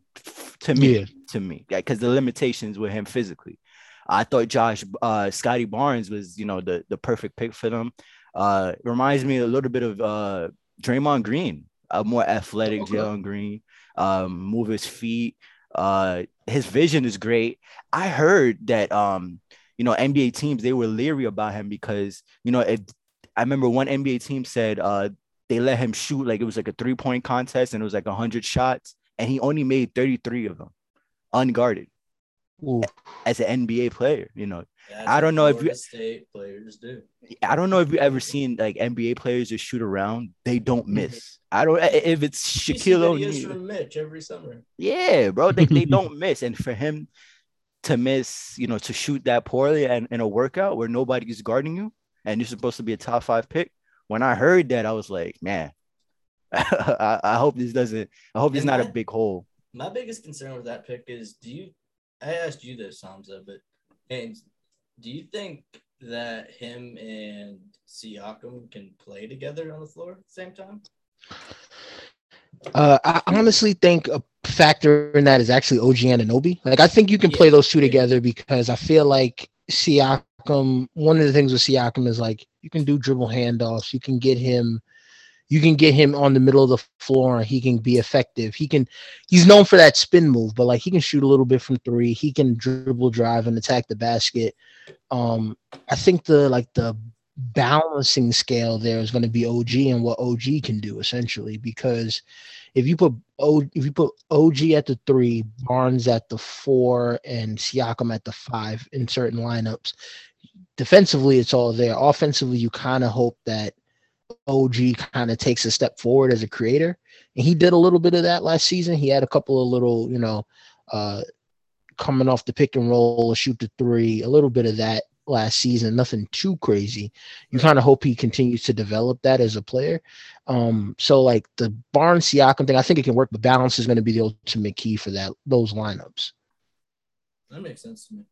To me, Yeah. to me, yeah, because the limitations with him physically. I thought Josh uh Scotty Barnes was, you know, the the perfect pick for them. Uh reminds me a little bit of uh Draymond Green, a more athletic Okay. Jalen Green, um, move his feet. Uh his vision is great. I heard that um, you know, NBA teams they were leery about him because you know, if I remember one NBA team said uh they let him shoot like it was like a three-point contest and it was like hundred shots, and he only made 33 of them unguarded Ooh. as an NBA player, you know. That's I don't know if you- State players do. I don't know if you ever seen like NBA players just shoot around, they don't Mm-hmm. miss. I don't if it's You see Shaquille videos O'Neal. from Mitch every summer. Yeah, bro, they, they don't miss. And for him to miss, you know, to shoot that poorly and in a workout where nobody's guarding you and you're supposed to be a top five pick. When I heard that, I was like, man, I, I hope this doesn't, I hope it's And not a big hole. My biggest concern with that pick is do you I asked you this, Hamza, but Haynes, do you think that him and Siakam can play together on the floor at the same time? Uh, I honestly think a factor in that is actually OG Anunoby. Like, I think you can Yeah, play those two together because I feel like Siakam. One of the things with Siakam is like you can do dribble handoffs. You can get him. You can get him on the middle of the floor and he can be effective. He can. He's known for that spin move, but like he can shoot a little bit from three. He can dribble, drive, and attack the basket. Um, I think the like the balancing scale there is going to be OG and what OG can do essentially because if you put o, if you put OG at the three, Barnes at the four, and Siakam at the five in certain lineups, defensively it's all there. Offensively, you kind of hope that OG kind of takes a step forward as a creator, and he did a little bit of that last season. He had a couple of little, you know, uh, coming off the pick and roll, shoot the three, a little bit of that last season. Nothing too crazy. You kind of hope he continues to develop that as a player. Um, so like the Barnes Siakam thing, I think it can work, but balance is going to be the ultimate key for that those lineups. That makes sense to me.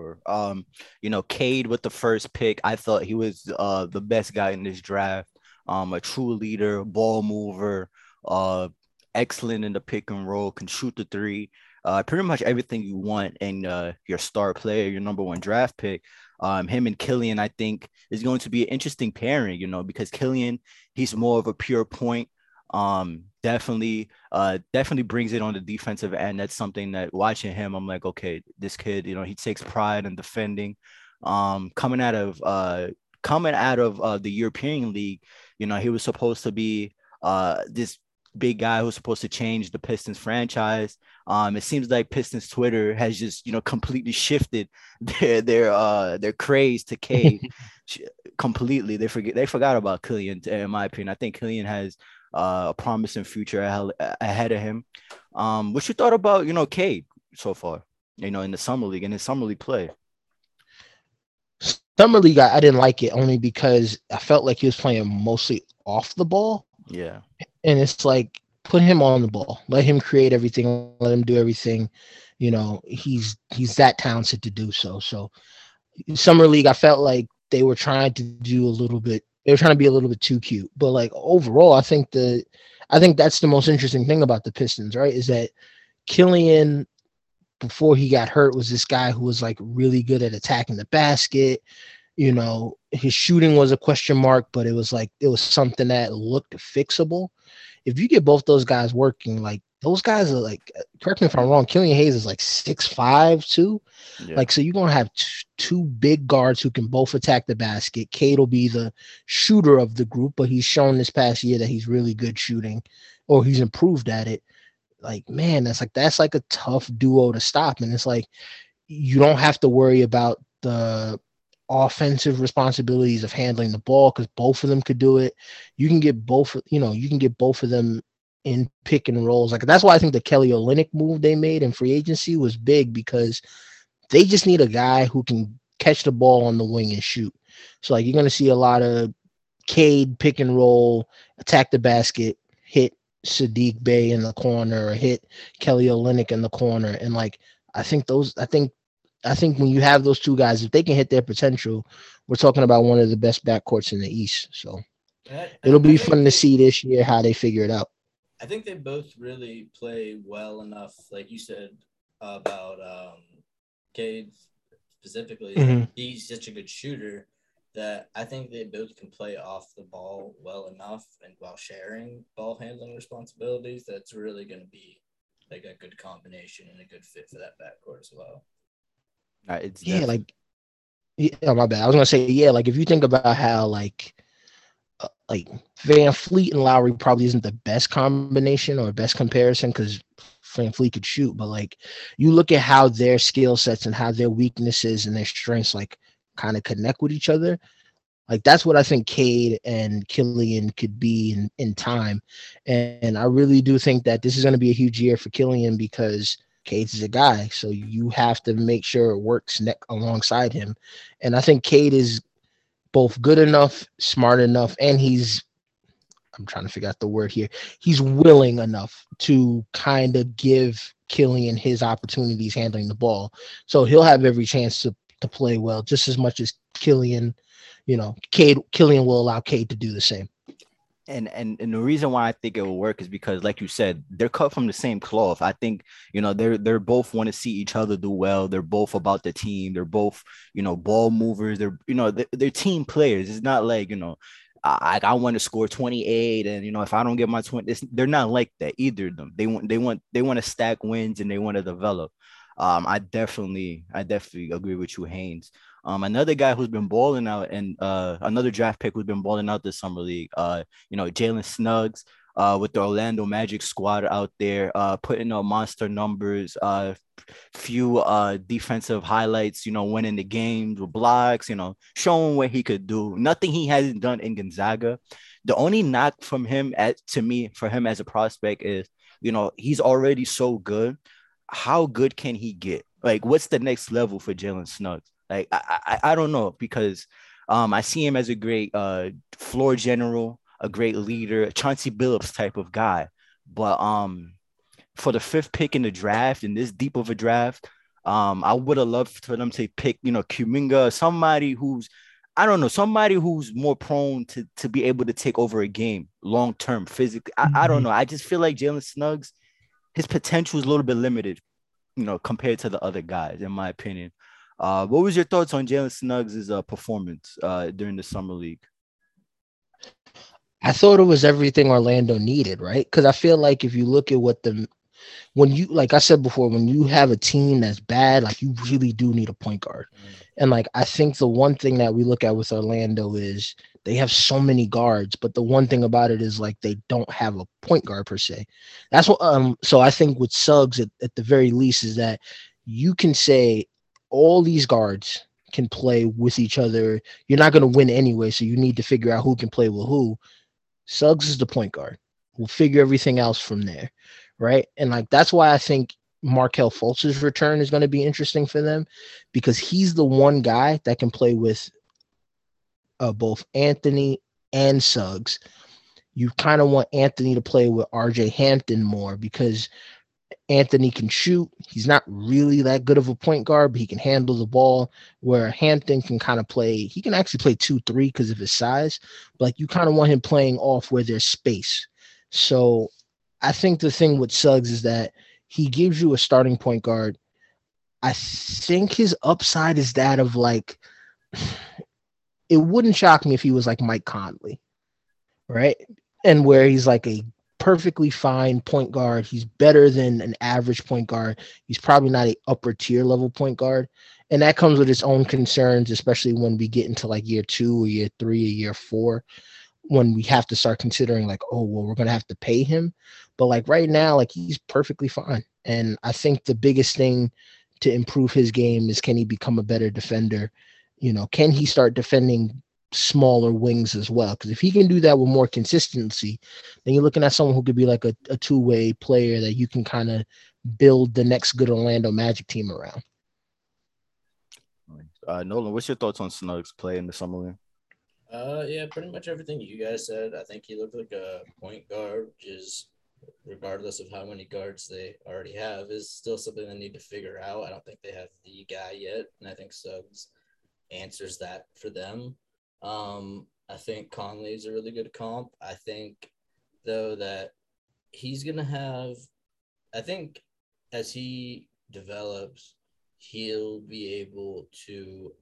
Or um, you know, Cade with the first pick, I thought he was uh the best guy in this draft. Um, a true leader, ball mover, uh, excellent in the pick and roll, can shoot the three. Uh, pretty much everything you want in uh your star player, your number one draft pick. Um, him and Killian, I think, is going to be an interesting pairing, you know, because Killian, he's more of a pure point. Um, definitely, uh, definitely brings it on the defensive end. That's something that watching him, I'm like, okay, this kid, you know, he takes pride in defending. Um, coming out of uh, coming out of uh, the European League, you know, he was supposed to be uh this big guy who's supposed to change the Pistons franchise. Um, it seems like Pistons Twitter has just you know completely shifted their their uh their craze to Cade completely. They forget they forgot about Killian, in my opinion. I think Killian has uh, a promising future ahe- ahead of him. Um, what you thought about you know Cade so far? You know, in the summer league in his summer league play. Summer league, I, I didn't like it only because I felt like he was playing mostly off the ball. Yeah, and it's like put him on the ball. Let him create everything. Let him do everything. You know, he's he's that talented to do so. So summer league, I felt like they were trying to do a little bit. They were trying to be a little bit too cute. But like overall, I think the I think that's the most interesting thing about the Pistons, right? Is that Killian before he got hurt was this guy who was like really good at attacking the basket. You know, his shooting was a question mark, but it was like it was something that looked fixable. If you get both those guys working, like those guys are like, uh, correct me if I'm wrong, Killian Hayes is like six five two. Yeah. Like, so you're gonna have t- two big guards who can both attack the basket. Cade will be the shooter of the group, but he's shown this past year that he's really good shooting, or he's improved at it like man that's like that's like a tough duo to stop and it's like you don't have to worry about the offensive responsibilities of handling the ball because both of them could do it you can get both you know you can get both of them in pick and rolls like that's why i think the kelly olynyk move they made in free agency was big because they just need a guy who can catch the ball on the wing and shoot so like you're going to see a lot of Cade pick and roll attack the basket hit Saddiq Bey in the corner or hit Kelly Olynyk in the corner. And like I think those I think I think when you have those two guys, if they can hit their potential, we're talking about one of the best backcourts in the East. So it'll be fun to see this year how they figure it out. I think they both really play well enough, like you said about um Cade specifically. Mm-hmm. He's such a good shooter that I think they both can play off the ball well enough and while sharing ball handling responsibilities, that's really going to be like a good combination and a good fit for that backcourt as well. Uh, it's yeah, like yeah, oh, my bad. I was gonna say yeah, like if you think about how like uh, VanVleet and Lowry probably isn't the best combination or best comparison because VanVleet could shoot, but like you look at how their skill sets and how their weaknesses and their strengths like kind of connect with each other. Like that's what I think Cade and Killian could be in, in time. And, and I really do think that this is going to be a huge year for Killian because Cade is a guy. So you have to make sure it works neck alongside him. And I think Cade is both good enough, smart enough, and he's I'm trying to figure out the word here. He's willing enough to kind of give Killian his opportunities handling the ball. So he'll have every chance to to play well just as much as Killian, you know, Cade Killian will allow Cade to do the same. And, and and the reason why I think it will work is because, like you said, they're cut from the same cloth. I think you know they're they're both want to see each other do well. They're both about the team. They're both you know ball movers. They're you know they're, they're team players. It's not like you know I, I want to score 28 and you know if I don't get my 20 they're not like that either of them they want they want they want to stack wins and they want to develop um, I definitely, I definitely agree with you, Haynes. Um, another guy who's been balling out, and uh, another draft pick who's been balling out this summer league. Uh, you know, Jalen Suggs. Uh, with the Orlando Magic squad out there, uh, putting up monster numbers, uh, few uh defensive highlights, you know, winning the games with blocks, you know, showing what he could do. Nothing he hasn't done in Gonzaga. The only knock from him at to me for him as a prospect is, you know, he's already so good how good can he get? Like, what's the next level for Jalen Suggs? Like, I, I, I don't know because um, I see him as a great uh, floor general, a great leader, Chauncey Billups type of guy. But um, for the fifth pick in the draft, in this deep of a draft, um, I would have loved for them to pick, you know, Kuminga, somebody who's, I don't know, somebody who's more prone to to be able to take over a game long term physically. I, I don't mm-hmm. know. I just feel like Jalen Suggs his potential is a little bit limited, you know, compared to the other guys, in my opinion. Uh, what was your thoughts on Jalen Suggs' uh, performance uh, during the summer league? I thought it was everything Orlando needed, right? Because I feel like if you look at what the when you like I said before, when you have a team that's bad, like you really do need a point guard. Mm. And like I think the one thing that we look at with Orlando is they have so many guards, but the one thing about it is like they don't have a point guard per se. That's what um so I think with Suggs at, at the very least is that you can say all these guards can play with each other. You're not going to win anyway, so you need to figure out who can play with who. Suggs is the point guard. We'll figure everything else from there, right? And like that's why I think Markelle Fultz's return is going to be interesting for them because he's the one guy that can play with uh, both Anthony and Suggs. you kind of want Anthony to play with RJ Hampton more because Anthony can shoot. He's not really that good of a point guard, but he can handle the ball. Where Hampton can kind of play, he can actually play two, three because of his size. But like you kind of want him playing off where there's space. So I think the thing with Suggs is that he gives you a starting point guard. I think his upside is that of like, it wouldn't shock me if he was like Mike Conley, right? And where he's like a perfectly fine point guard. He's better than an average point guard. He's probably not a upper tier level point guard. And that comes with its own concerns, especially when we get into like year two or year three or year four, when we have to start considering like, oh, well, we're gonna have to pay him. But like right now, like he's perfectly fine. And I think the biggest thing to improve his game is can he become a better defender? You know, can he start defending smaller wings as well. Because if he can do that with more consistency, then you're looking at someone who could be like a, a two way player that you can kind of build the next good Orlando Magic team around. Uh, Nolan, what's your thoughts on Snugs play in the summer league? Uh, yeah, pretty much everything you guys said. I think he looked like a point guard, which is regardless of how many guards they already have, is still something they need to figure out. I don't think they have the guy yet, and I think Suggs answers that for them. Um, I think Conley is a really good comp. I think though that he's gonna have. I think as he develops, he'll be able to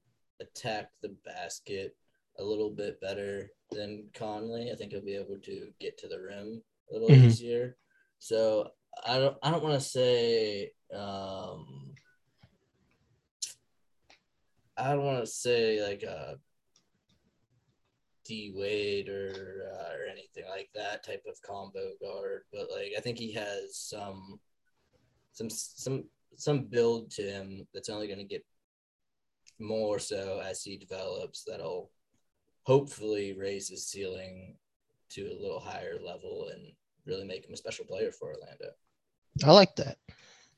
attack the basket a little bit better than Conley. I think he'll be able to get to the rim a little mm-hmm. easier. So I don't I don't want to say um I don't want to say like a D Wade or uh, or anything like that type of combo guard, but like I think he has some some some some build to him that's only going to get more so as he develops. That'll hopefully raise his ceiling to a little higher level and really make him a special player for Orlando. I like that.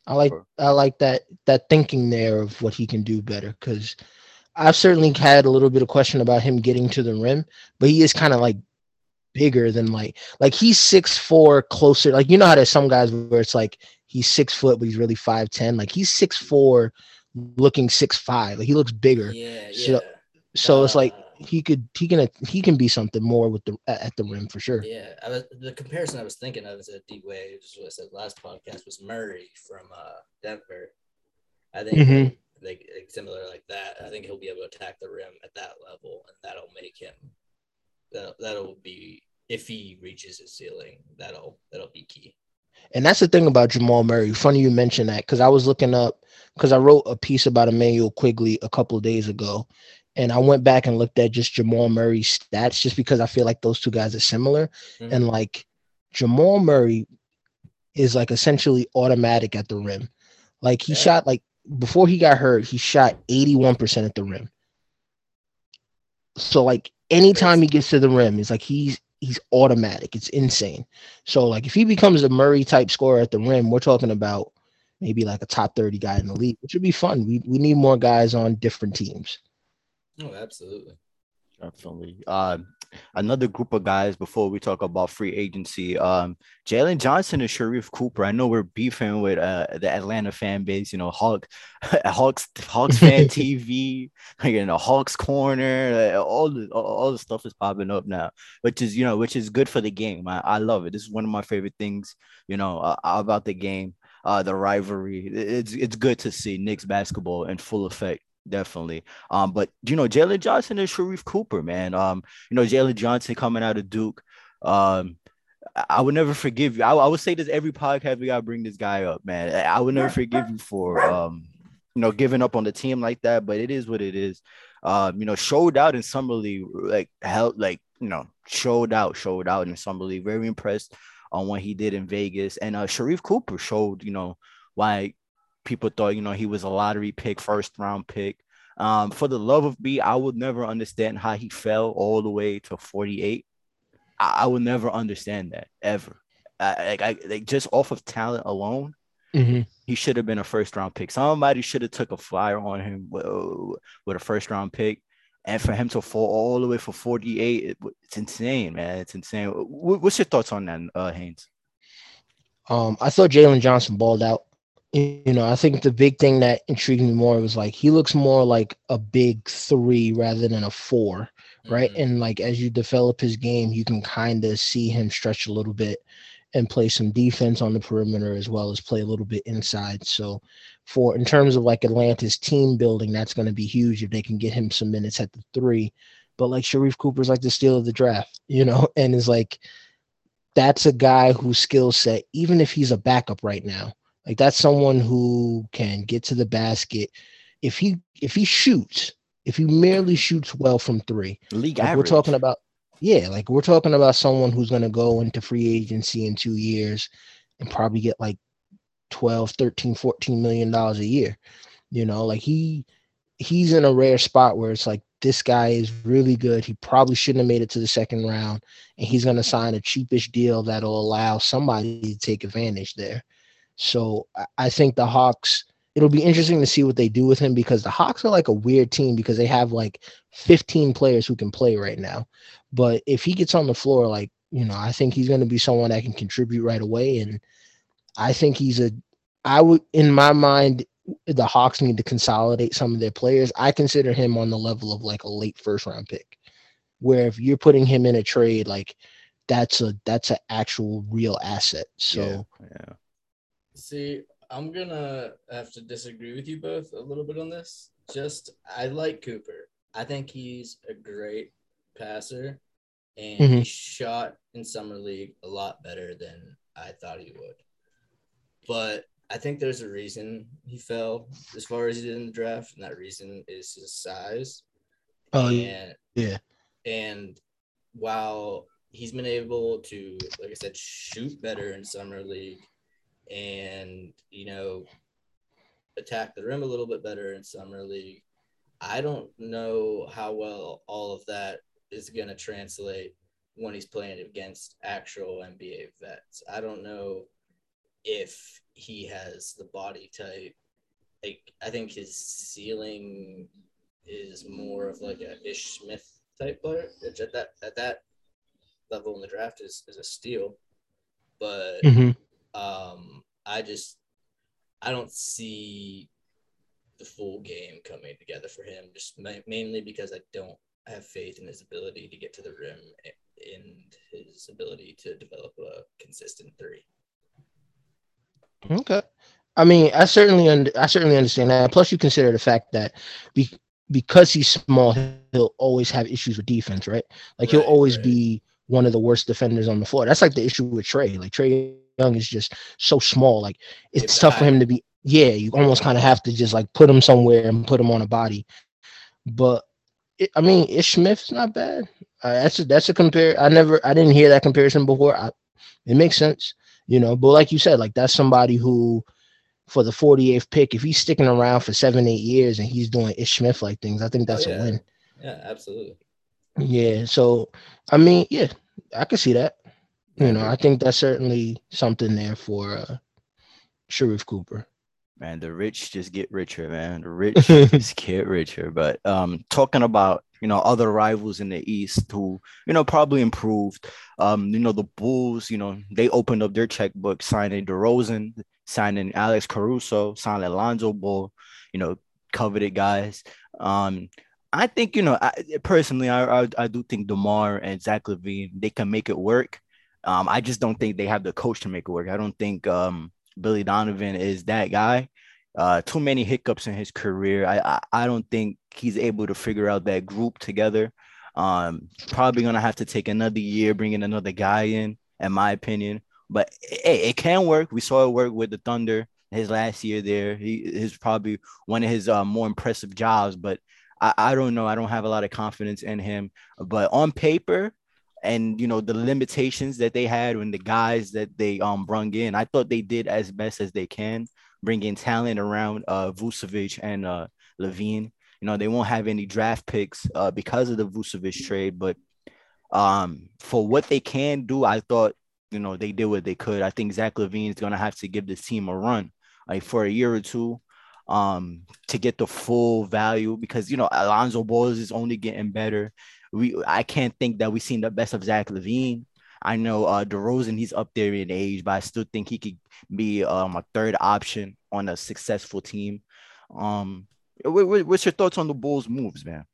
I like I like that that thinking there of what he can do better because I've certainly had a little bit of question about him getting to the rim, but he is kind of like bigger than like like he's six four closer. Like you know how there's some guys where it's like he's six foot, but he's really five ten. Like he's six four, looking six five. Like he looks bigger. Yeah, so, yeah. So uh, it's like he could he can he can be something more with the at the rim for sure. Yeah, I was, the comparison I was thinking of is a deep a D Wade, what I said last podcast was Murray from uh, Denver. I think mm-hmm like, like similar like that. I think he'll be able to attack the rim at that level, and that'll make him. That'll, that'll be if he reaches his ceiling. That'll that'll be key. And that's the thing about Jamal Murray. Funny you mention that because I was looking up because I wrote a piece about Immanuel Quickley a couple of days ago, and I went back and looked at just Jamal Murray's stats just because I feel like those two guys are similar. Mm-hmm. And like Jamal Murray is like essentially automatic at the rim. Like he yeah. shot like before he got hurt, he shot 81% at the rim. So like anytime he gets to the rim, it's like he's he's automatic. It's insane. So like if he becomes a Murray type scorer at the rim, we're talking about maybe like a top 30 guy in the league, which would be fun. We we need more guys on different teams. Oh, absolutely. Definitely. Uh, another group of guys before we talk about free agency. Um, Jalen Johnson and Sharife Cooper. I know we're beefing with uh, the Atlanta fan base. You know, Hawk, Hawks, Hawks fan TV. You know, Hawks corner. all the all the stuff is popping up now, which is you know which is good for the game. I, I love it. This is one of my favorite things. You know uh, about the game. Uh, the rivalry. It's it's good to see Knicks basketball in full effect definitely. Um, but you know, Jalen Johnson and Sharife Cooper, man. Um, you know, Jalen Johnson coming out of Duke. Um, I would never forgive you. I, I, would say this every podcast. We gotta bring this guy up, man. I would never forgive you for um, you know, giving up on the team like that. But it is what it is. Um, you know, showed out in summer league, like help, like you know, showed out, showed out in summer league. Very impressed on what he did in Vegas. And uh, Sharife Cooper showed, you know, why people thought, you know, he was a lottery pick, first round pick. Um, for the love of me, I would never understand how he fell all the way to 48. I, I would never understand that ever. I, I, like just off of talent alone, mm-hmm. he should have been a first round pick. Somebody should have took a flyer on him with, with a first round pick. and for him to fall all the way for 48, it, it's insane, man. It's insane. What's your thoughts on that, uh, Haynes? Um, I thought Jalen Johnson balled out. You know, I think the big thing that intrigued me more was like he looks more like a big three rather than a 4 right? Mm-hmm. And like as you develop his game, you can kind of see him stretch a little bit and play some defense on the perimeter as well as play a little bit inside. So for in terms of like Atlanta's team building, that's going to be huge if they can get him some minutes at the three. But like Sharife Cooper's like the steal of the draft, you know, and is like that's a guy whose skill set, even if he's a backup right now, like that's someone who can get to the basket. If he if he shoots, if he merely shoots well from three, league like average. We're talking about yeah, like we're talking about someone who's going to go into free agency in two years and probably get like 12, 13, 14 million dollars a year. You know, like he he's in a rare spot where it's like this guy is really good. He probably shouldn't have made it to the second round, and he's going to sign a cheapish deal that'll allow somebody to take advantage there. So I think the Hawks it'll be interesting to see what they do with him because the Hawks are like a weird team because they have like 15 players who can play right now. But if he gets on the floor, like, you know, I think he's going to be someone that can contribute right away. And I think he's a, I would, in my mind, the Hawks need to consolidate some of their players. I consider him on the level of like a late first round pick, where if you're putting him in a trade, like that's a, that's an actual real asset. So, yeah. yeah. See, I'm gonna have to disagree with you both a little bit on this. Just I like Cooper. I think he's a great passer, and mm-hmm. he shot in summer league a lot better than I thought he would. But I think there's a reason he fell as far as he did in the draft, and that reason is his size. Oh and, yeah. And while he's been able to, like I said, shoot better in summer league and you know attack the rim a little bit better in summer league. I don't know how well all of that is going to translate when he's playing against actual NBA vets. I don't know if he has the body type. Like I think his ceiling is more of like a Ish Smith type player, which at that at that level in the draft is, is a steal. But mm-hmm. Um, I just I don't see the full game coming together for him, just ma- mainly because I don't have faith in his ability to get to the rim and his ability to develop a consistent three. Okay. I mean, I certainly un- I certainly understand that. Plus, you consider the fact that be- because he's small, he'll always have issues with defense, right? Like right, he'll always right. be one of the worst defenders on the floor. That's like the issue with Trae. Like Trae Young is just so small. Like it's tough for him to be. Yeah, you almost kind of have to just like put him somewhere and put him on a body. But it, I mean, Ish Smith's not bad. Uh, that's a, that's a compare. I never, I didn't hear that comparison before. I, it makes sense, you know. But like you said, like that's somebody who, for the 48th pick, if he's sticking around for seven, eight years and he's doing Ish Smith like things, I think that's oh, yeah. a win. Yeah, absolutely. Yeah. So, I mean, yeah, I can see that. You know, I think that's certainly something there for uh, Sharife Cooper. Man, the rich just get richer, man. The rich just get richer. But um, talking about you know other rivals in the East who you know probably improved. Um, you know the Bulls. You know they opened up their checkbook, signing DeRozan, signing Alex Caruso, signing Alonzo Ball. You know, coveted guys. Um, I think you know I, personally, I, I I do think Demar and Zach LaVine they can make it work. Um, I just don't think they have the coach to make it work. I don't think um, Billy Donovan is that guy. Uh, too many hiccups in his career. I, I, I don't think he's able to figure out that group together. Um, probably gonna have to take another year bringing another guy in, in my opinion. But hey, it can work. We saw it work with the Thunder his last year there. He is probably one of his uh, more impressive jobs, but I, I don't know. I don't have a lot of confidence in him. But on paper, and you know the limitations that they had when the guys that they um brung in. I thought they did as best as they can, bringing talent around uh Vucevic and uh LaVine. You know they won't have any draft picks uh because of the Vucevic trade, but um for what they can do, I thought you know they did what they could. I think Zach LaVine is gonna have to give this team a run like for a year or two. um to get the full value because you know Alonzo Balls is only getting better. We I can't think that we've seen the best of Zach LaVine. I know uh DeRozan, he's up there in age, but I still think he could be um a third option on a successful team. Um, what's your thoughts on the Bulls' moves, man?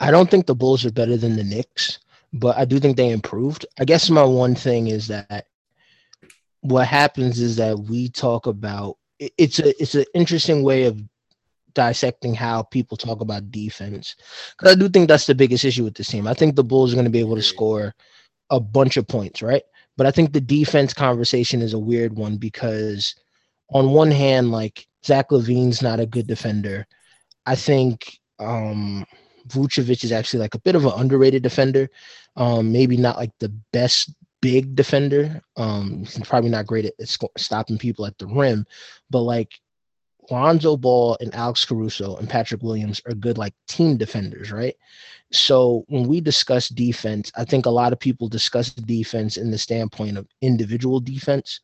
I don't think the Bulls are better than the Knicks, but I do think they improved. I guess my one thing is that what happens is that we talk about it's a it's an interesting way of dissecting how people talk about defense because I do think that's the biggest issue with this team. I think the Bulls are going to be able to score a bunch of points, right? But I think the defense conversation is a weird one because on one hand, like Zach LaVine's not a good defender. I think um Vucevic is actually like a bit of an underrated defender. Um, maybe not like the best big defender. Um, he's probably not great at, at stopping people at the rim, but like Lonzo Ball and Alex Caruso and Patrick Williams are good like team defenders, right? So when we discuss defense, I think a lot of people discuss defense in the standpoint of individual defense.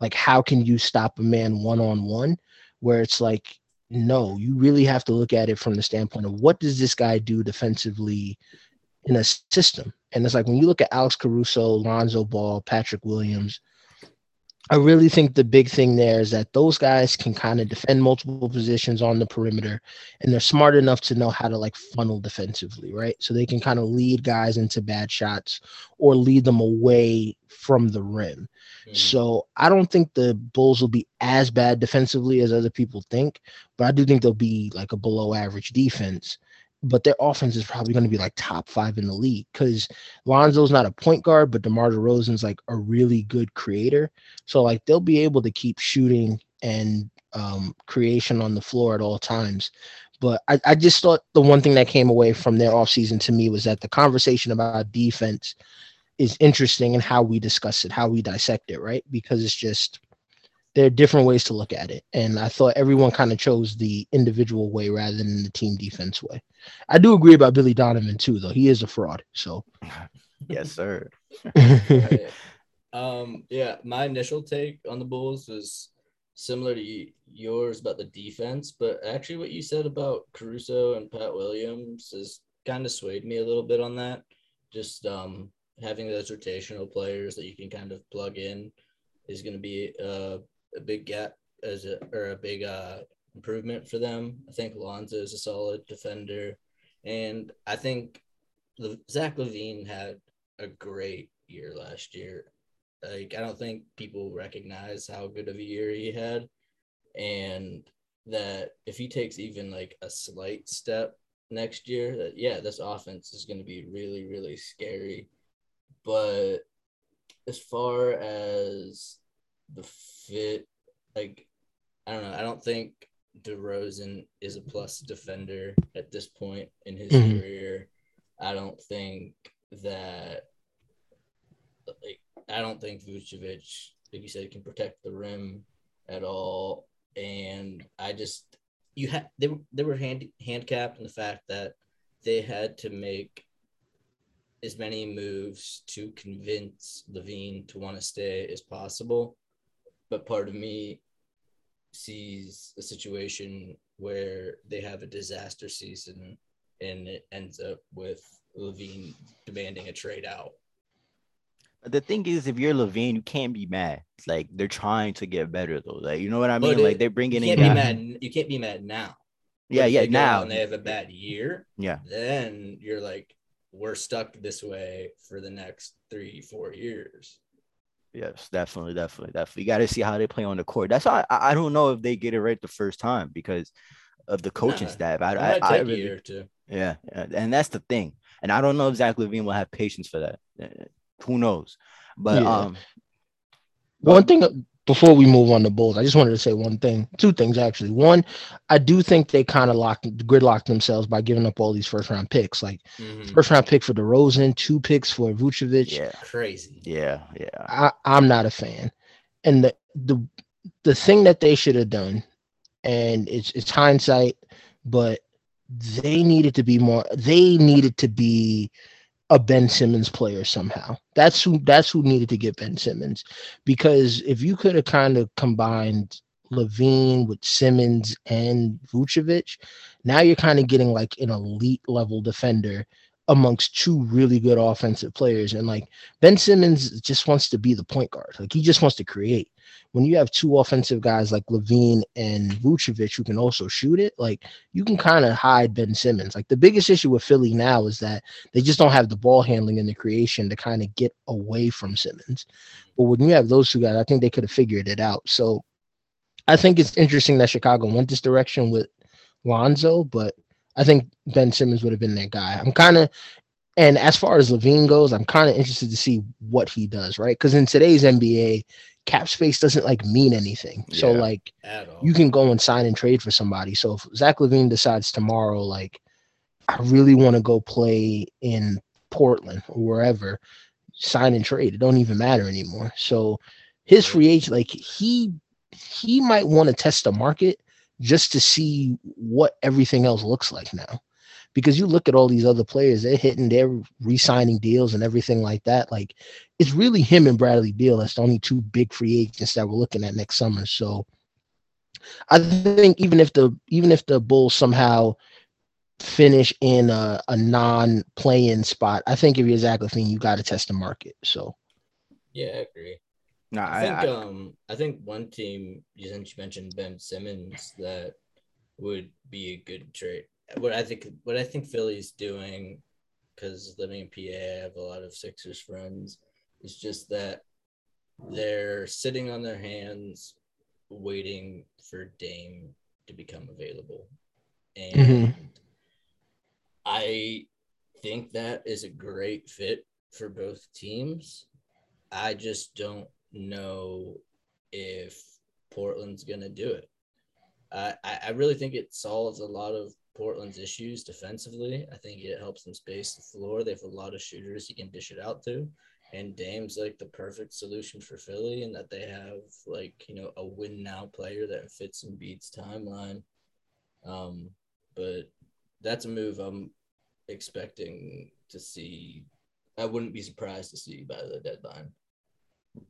Like, how can you stop a man one on one? Where it's like, no, you really have to look at it from the standpoint of what does this guy do defensively in a system? And it's like when you look at Alex Caruso, Lonzo Ball, Patrick Williams, I really think the big thing there is that those guys can kind of defend multiple positions on the perimeter and they're smart enough to know how to like funnel defensively, right? So they can kind of lead guys into bad shots or lead them away from the rim. Mm. So I don't think the Bulls will be as bad defensively as other people think, but I do think they'll be like a below average defense but their offense is probably going to be like top five in the league because Lonzo's not a point guard, but DeMar DeRozan's like a really good creator. So like they'll be able to keep shooting and um, creation on the floor at all times. But I, I just thought the one thing that came away from their offseason to me was that the conversation about defense is interesting and how we discuss it, how we dissect it, right? Because it's just there are different ways to look at it. And I thought everyone kind of chose the individual way rather than the team defense way. I do agree about Billy Donovan too, though. He is a fraud. So yes, sir. um, yeah, my initial take on the Bulls was similar to yours about the defense, but actually what you said about Caruso and Pat Williams has kind of swayed me a little bit on that. Just um having those rotational players that you can kind of plug in is going to be uh, a big gap as a or a big uh, improvement for them. I think Lonzo is a solid defender, and I think Zach LaVine had a great year last year. Like I don't think people recognize how good of a year he had, and that if he takes even like a slight step next year, that yeah, this offense is going to be really really scary. But as far as the fit like I don't know. I don't think DeRozan is a plus defender at this point in his mm-hmm. career. I don't think that like I don't think Vucevic, like you said, can protect the rim at all. And I just you had they were they were hand handicapped in the fact that they had to make as many moves to convince LaVine to want to stay as possible but part of me sees a situation where they have a disaster season and it ends up with LaVine demanding a trade out. The thing is, if you're LaVine, you can't be mad. It's like they're trying to get better, though. Like you know what I mean? It, like they're bringing you in. Can't be mad, you can't be mad now. Yeah, yeah. Now and they have a bad year. Yeah. Then you're like, we're stuck this way for the next three, four years. Yes, definitely, definitely, definitely. You got to see how they play on the court. That's why I, I don't know if they get it right the first time because of the coaching Nah, staff. I, I, might I take a really, year or two. yeah, yeah, and that's the thing. And I don't know if Zach LaVine will have patience for that. Uh, Who knows? But Yeah. um, One thing before we move on to Bulls, I just wanted to say one thing, two things actually. One, I do think they kind of locked gridlocked themselves by giving up all these first round picks, like Mhm. first round pick for DeRozan, two picks for Vucevic. yeah, Crazy. yeah, yeah. I, I'm not a fan. And the the the thing that they should have done, and it's it's hindsight, but they needed to be more. They needed to be a Ben Simmons player somehow. That's who that's who needed to get Ben Simmons, because if you could have kind of combined LaVine with Simmons and Vucevic, now you're kind of getting like an elite level defender amongst two really good offensive players. And like Ben Simmons just wants to be the point guard. Like he just wants to create. When you have two offensive guys like LaVine and Vucevic who can also shoot it, like you can kind of hide Ben Simmons. Like the biggest issue with Philly now is that they just don't have the ball handling and the creation to kind of get away from Simmons. But when you have those two guys, I think they could have figured it out. So I think it's interesting that Chicago went this direction with Lonzo, but I think Ben Simmons would have been that guy. I'm kind of, and as far as LaVine goes, I'm kind of interested to see what he does, right? Because in today's NBA, cap space doesn't like mean anything. Yeah, so like you can go and sign and trade for somebody. So if Zach LaVine decides tomorrow, like I really want to go play in Portland or wherever, sign and trade. It don't even matter anymore. So his free agent, like he he might want to test the market just to see what everything else looks like now. Because you look at all these other players, they're hitting, they're re-signing deals and everything like that. Like it's really him and Bradley Beal. That's the only two big free agents that we're looking at next summer. So I think even if the even if the Bulls somehow finish in a, a non-play-in spot, I think if you're Zach LaVine, you got to test the market. So yeah, I agree. No, I, I think I, um I think one team since you mentioned Ben Simmons that would be a good trade. What I think what I think Philly's doing, because living in PA, I have a lot of Sixers friends. Is just that they're sitting on their hands, waiting for Dame to become available, and mm-hmm. I think that is a great fit for both teams. I just don't know if Portland's gonna do it. I, I really think it solves a lot of Portland's issues defensively. I think it helps them space the floor. They have a lot of shooters you can dish it out to. And Dame's like the perfect solution for Philly, and that they have like, you know, a win now player that fits and beats timeline. Um, but that's a move I'm expecting to see. I wouldn't be surprised to see by the deadline.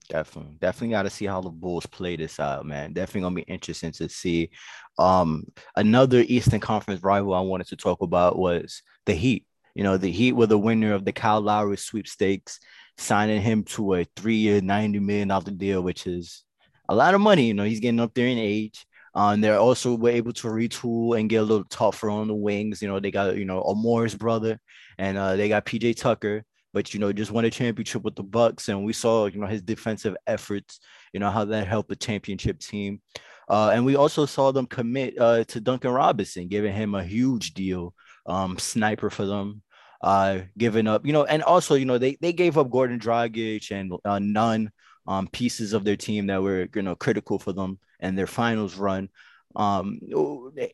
Definitely, definitely got to see how the Bulls play this out, man. Definitely gonna be interesting to see. Um, another Eastern Conference rival I wanted to talk about was the Heat. You know, the Heat were the winner of the Kyle Lowry sweepstakes, signing him to a three-year, ninety million dollar deal, which is a lot of money. You know, he's getting up there in age. Um, they're also were able to retool and get a little tougher on the wings. You know, they got you know a Morris brother, and uh, they got PJ Tucker but you know just won a championship with the bucks and we saw you know his defensive efforts you know how that helped the championship team uh, and we also saw them commit uh, to duncan robinson giving him a huge deal um, sniper for them uh, giving up you know and also you know they, they gave up goran dragic and uh, none um, pieces of their team that were you know critical for them and their finals run um,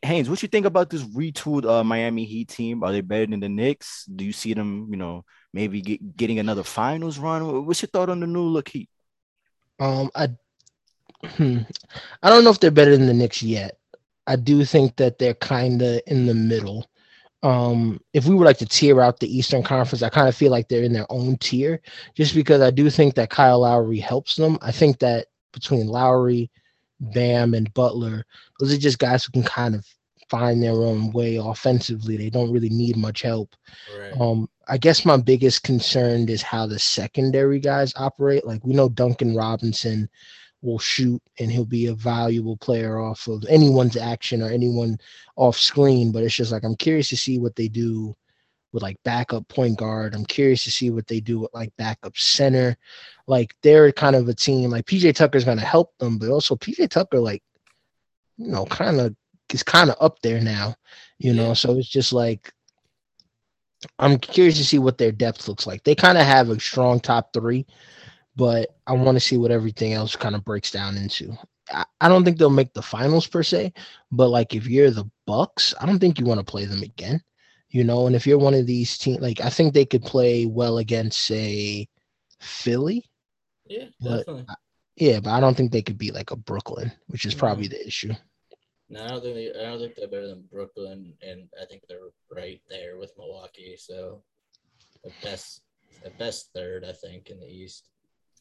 Haynes, what you think about this retooled uh, Miami Heat team? Are they better than the Knicks? Do you see them, you know, maybe get, getting another finals run. What's your thought on the new look Heat? Um, I, hmm, I don't know if they're better than the Knicks yet. I do think that they're kind of in the middle. Um, if we were like to tier out the Eastern Conference, I kind of feel like they're in their own tier, just because I do think that Kyle Lowry helps them. I think that between Lowry, Bam, and Butler, those are just guys who can kind of find their own way offensively. They don't really need much help. Right. Um, I guess my biggest concern is how the secondary guys operate. Like we know Duncan Robinson will shoot and he'll be a valuable player off of anyone's action or anyone off screen. But it's just like I'm curious to see what they do with like backup point guard. I'm curious to see what they do with like backup center. Like they're kind of a team like PJ Tucker's gonna help them, but also PJ Tucker, like, you know, kind of is kind of up there now, you know. So it's just like I'm curious to see what their depth looks like. They kind of have a strong top three, but I want to see what everything else kind of breaks down into. I, I don't think they'll make the finals per se, but like if you're the Bucks, I don't think you want to play them again. You know, and if you're one of these teams, like I think they could play well against, say, Philly. Yeah, definitely. But, yeah, but I don't think they could beat like a Brooklyn, which is mm-hmm. probably the issue. No, I don't think they, I don't think they're better than Brooklyn, and I think they're right there with Milwaukee. So, the best, the best third, I think, in the East.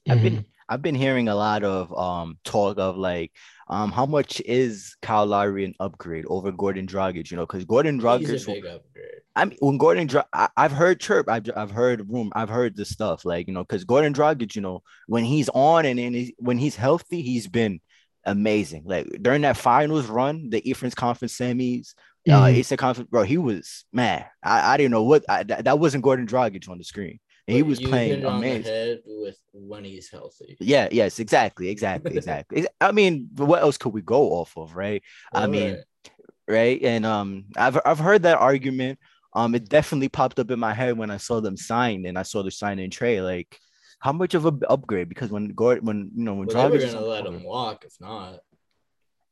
I've been I've been hearing a lot of um talk of like um how much is Kyle Lowry an upgrade over Goran Dragic? You know, because Goran Dragic. Big upgrade. I mean, when Gordon, Dra- I, have heard chirp, I've, I've heard room, I've heard this stuff, like you know, because Goran Dragic, you know, when he's on and, and he's, when he's healthy, he's been amazing. Like during that finals run, the Eastern Conference semis, uh, mm-hmm. uh, Eastern Conference, bro, he was man. I, I didn't know what I, that, that wasn't Goran Dragic on the screen. And he was playing amazing. with when he's healthy. Yeah. Yes. Exactly. Exactly. Exactly. I mean, what else could we go off of, right? All I mean, right. right. And um, I've I've heard that argument. Um, it definitely popped up in my head when I saw them sign and I saw the sign in Trey. Like, how much of an upgrade? Because when Gordon, when you know, when well, they were gonna let him walk, if not.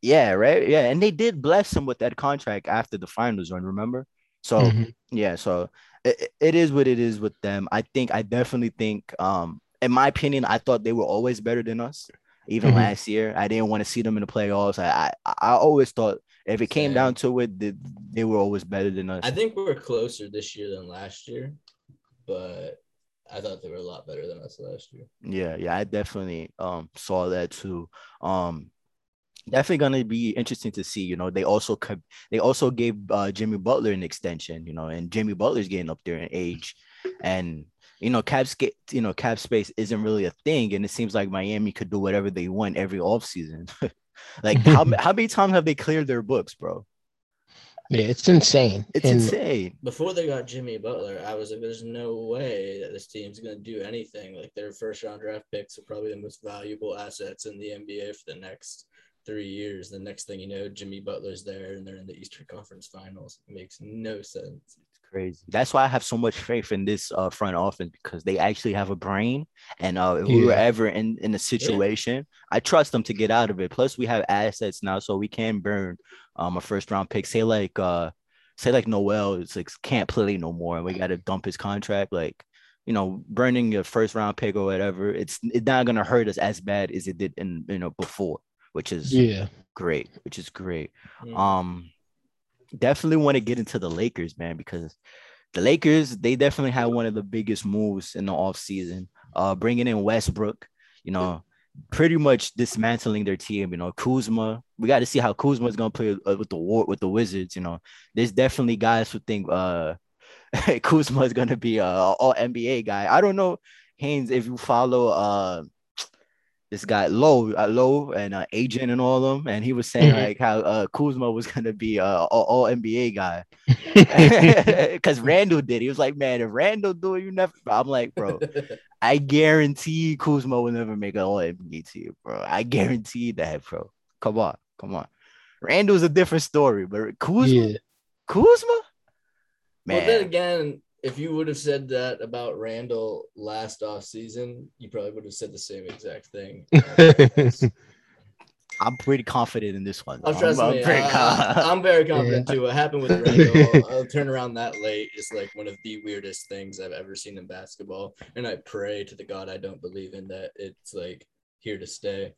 Yeah, right. Yeah, and they did bless him with that contract after the finals run. Remember? So mm-hmm. yeah, so it, it is what it is with them. I think I definitely think, um, in my opinion, I thought they were always better than us. Even mm-hmm. last year, I didn't want to see them in the playoffs. I I, I always thought if it came down to it, they, they were always better than us. I think we're closer this year than last year, but I thought they were a lot better than us last year. Yeah, yeah, I definitely um saw that too. Um definitely gonna be interesting to see. You know, they also could they also gave uh, Jimmy Butler an extension. You know, and Jimmy Butler's getting up there in age, and you know, cap get you know, cap space isn't really a thing, and it seems like Miami could do whatever they want every offseason. like how how many times have they cleared their books, bro? Yeah, it's insane. It's and insane. Before they got Jimmy Butler, I was like, "There's no way that this team's gonna do anything. Like their first round draft picks are probably the most valuable assets in the NBA for the next three years. The next thing you know, Jimmy Butler's there, and they're in the Eastern Conference Finals. It makes no sense It's crazy. That's why I have so much faith in this uh, front office because they actually have a brain. And uh, if yeah. we were ever in, in a situation, yeah. I trust them to get out of it. Plus, we have assets now, so we can burn um, a first round pick. Say like uh, say like Noel is like can't play no more, and we got to dump his contract. Like you know, burning your first round pick or whatever, it's it's not gonna hurt us as bad as it did in you know before, which is yeah great, which is great. Mm. Um definitely want to get into the Lakers, man, because the Lakers, they definitely had one of the biggest moves in the offseason. Uh, bringing in Westbrook, you know, pretty much dismantling their team. You know, Kuzma. We got to see how Kuzma is gonna play uh, with the war with the Wizards. You know, there's definitely guys who think uh Kuzma is gonna be a all NBA guy. I don't know, Haynes, if you follow uh this guy Low, uh, Low, and uh, Agent and all of them, and he was saying mm-hmm. like how uh, Kuzma was gonna be a all, all NBA guy because Randle did. He was like, man, if Randle do it, you never. I'm like, bro, I guarantee Kuzma will never make an all NBA team, bro. I guarantee that, bro. Come on, come on. Randle's a different story, but Kuzma, yeah. Kuzma, man. Well, then again, if you would have said that about Randle last off season, you probably would have said the same exact thing. I'm pretty confident in this one. Oh, trust I'm, me, I'm, I, am very confident yeah. too. What happened with Randle, I'll turn around that late is like one of the weirdest things I've ever seen in basketball. And I pray to the God I don't believe in that it's like here to stay.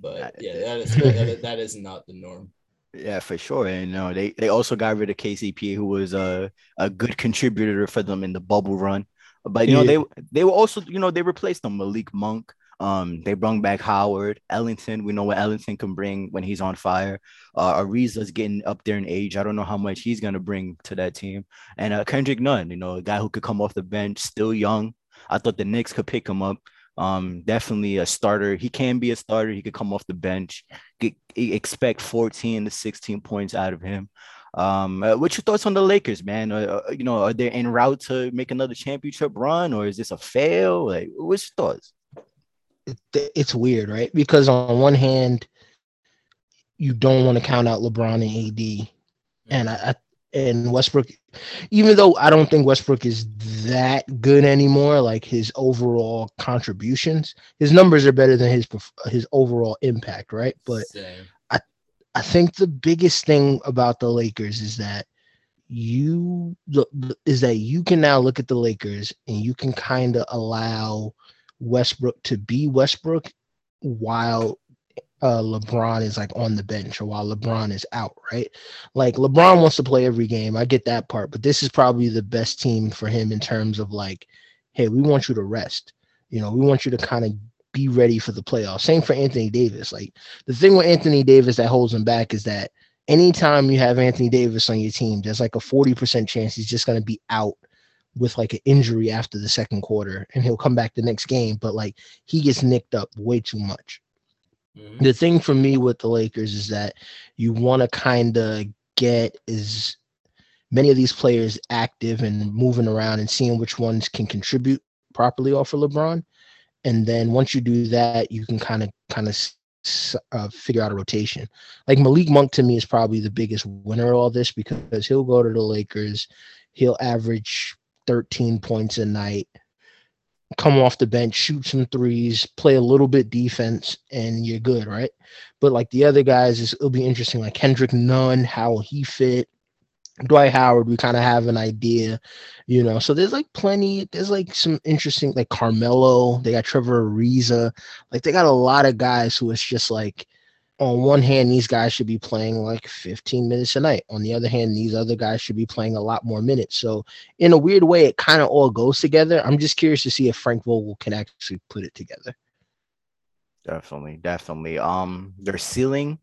But yeah, that is that, that is not the norm. Yeah, for sure. And you know, they they also got rid of KCP, who was a a good contributor for them in the bubble run. But you yeah. know, they they were also you know they replaced them Malik Monk. Um, they brought back Howard Ellington. We know what Ellington can bring when he's on fire. Uh, Ariza's getting up there in age. I don't know how much he's gonna bring to that team. And uh, Kendrick Nunn, you know, a guy who could come off the bench, still young. I thought the Knicks could pick him up. Um, definitely a starter. He can be a starter. He could come off the bench. Get, expect 14 to 16 points out of him. Um, uh, what's your thoughts on the Lakers, man? Uh, uh, you know, are they en route to make another championship run, or is this a fail? Like, what's your thoughts? It's weird, right? Because on one hand, you don't want to count out LeBron and AD, and I, and Westbrook, even though I don't think Westbrook is that good anymore, like his overall contributions, his numbers are better than his his overall impact, right? But Same. I I think the biggest thing about the Lakers is that you is that you can now look at the Lakers and you can kind of allow Westbrook to be Westbrook while uh, LeBron is like on the bench or while LeBron is out, right? Like LeBron wants to play every game. I get that part, but this is probably the best team for him in terms of like, hey, we want you to rest. You know, we want you to kind of be ready for the playoffs. Same for Anthony Davis. Like the thing with Anthony Davis that holds him back is that anytime you have Anthony Davis on your team, there's like a 40% chance he's just going to be out with like an injury after the second quarter and he'll come back the next game. But like he gets nicked up way too much. Mm-hmm. The thing for me with the Lakers is that you want to kind of get as many of these players active and moving around and seeing which ones can contribute properly off of LeBron. And then once you do that, you can kind of kind of uh, figure out a rotation. Like Malik Monk to me is probably the biggest winner of all this because he'll go to the Lakers, he'll average 13 points a night, come off the bench, shoot some threes, play a little bit defense, and you're good, right? But like the other guys, it'll be interesting. Like Kendrick Nunn, how he fit. Dwight Howard, we kind of have an idea, you know. So there's like plenty. There's like some interesting, like Carmelo. They got Trevor Ariza. Like they got a lot of guys who it's just like, on one hand, these guys should be playing like 15 minutes a night. On the other hand, these other guys should be playing a lot more minutes. So in a weird way, it kind of all goes together. I'm just curious to see if Frank Vogel can actually put it together. Definitely, definitely. Um, their ceiling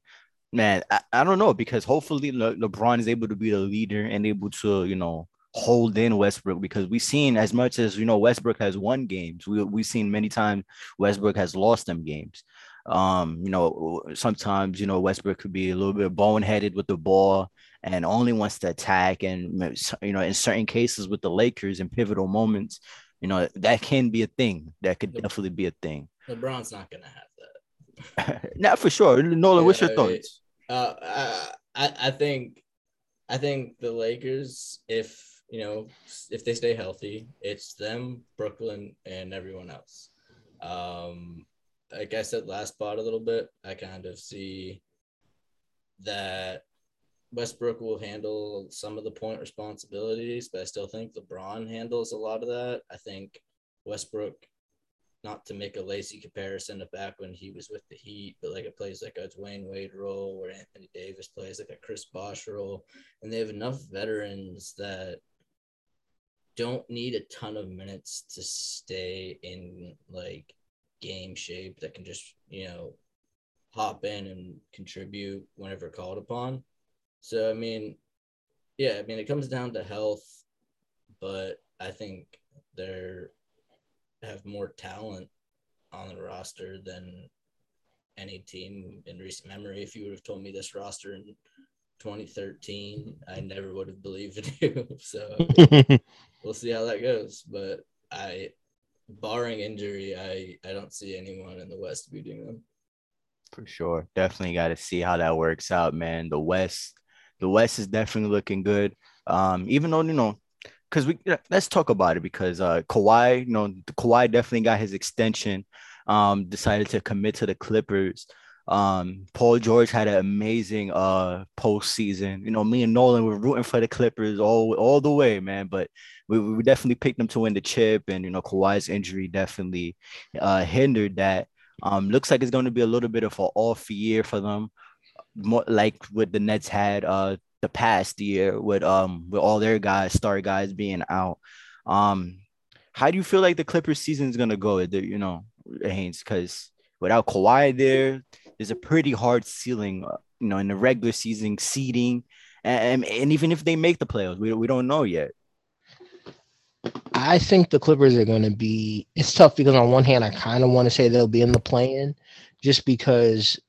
man, I, I don't know because hopefully Le- LeBron is able to be the leader and able to, you know, hold in Westbrook because we've seen as much as you know Westbrook has won games, we we've seen many times Westbrook has lost them games. Um, you know, sometimes you know Westbrook could be a little bit boneheaded with the ball and only wants to attack, and you know, in certain cases with the Lakers in pivotal moments, you know, that can be a thing. That could definitely be a thing. LeBron's not gonna have that. Not for sure. Nolan, what's your thoughts? Uh, I I think I think the Lakers, if you know, if they stay healthy, it's them, Brooklyn, and everyone else. Um, like I said last spot a little bit, I kind of see that Westbrook will handle some of the point responsibilities, but I still think LeBron handles a lot of that. I think Westbrook not to make a lazy comparison of back when he was with the Heat, but like it plays like a Dwyane Wade role where Anthony Davis plays like a Chris Bosh role, and they have enough veterans that don't need a ton of minutes to stay in like game shape that can just you know hop in and contribute whenever called upon. So I mean, yeah, I mean it comes down to health, but I think they're have more talent on the roster than any team in recent memory. If you would have told me this roster in 2013, I never would have believed you. so we'll see how that goes. But I, barring injury, I I don't see anyone in the West beating them. For sure, definitely got to see how that works out, man. The West, the West is definitely looking good. Um, even though you know because we let's talk about it because uh Kawhi, you know, Kawhi definitely got his extension. Um, decided to commit to the Clippers. Um, Paul George had an amazing uh postseason. You know, me and Nolan were rooting for the Clippers all all the way, man. But we, we definitely picked them to win the chip, and you know, Kawhi's injury definitely uh hindered that. Um, looks like it's going to be a little bit of an off year for them, more like what the Nets had uh the past year with um with all their guys, star guys being out. Um, how do you feel like the Clippers season is gonna go? You know, Haynes, because without Kawhi there, there's a pretty hard ceiling. Uh, you know, in the regular season seeding, and, and even if they make the playoffs, we we don't know yet. I think the Clippers are going to be. It's tough because on one hand, I kind of want to say they'll be in the play-in, just because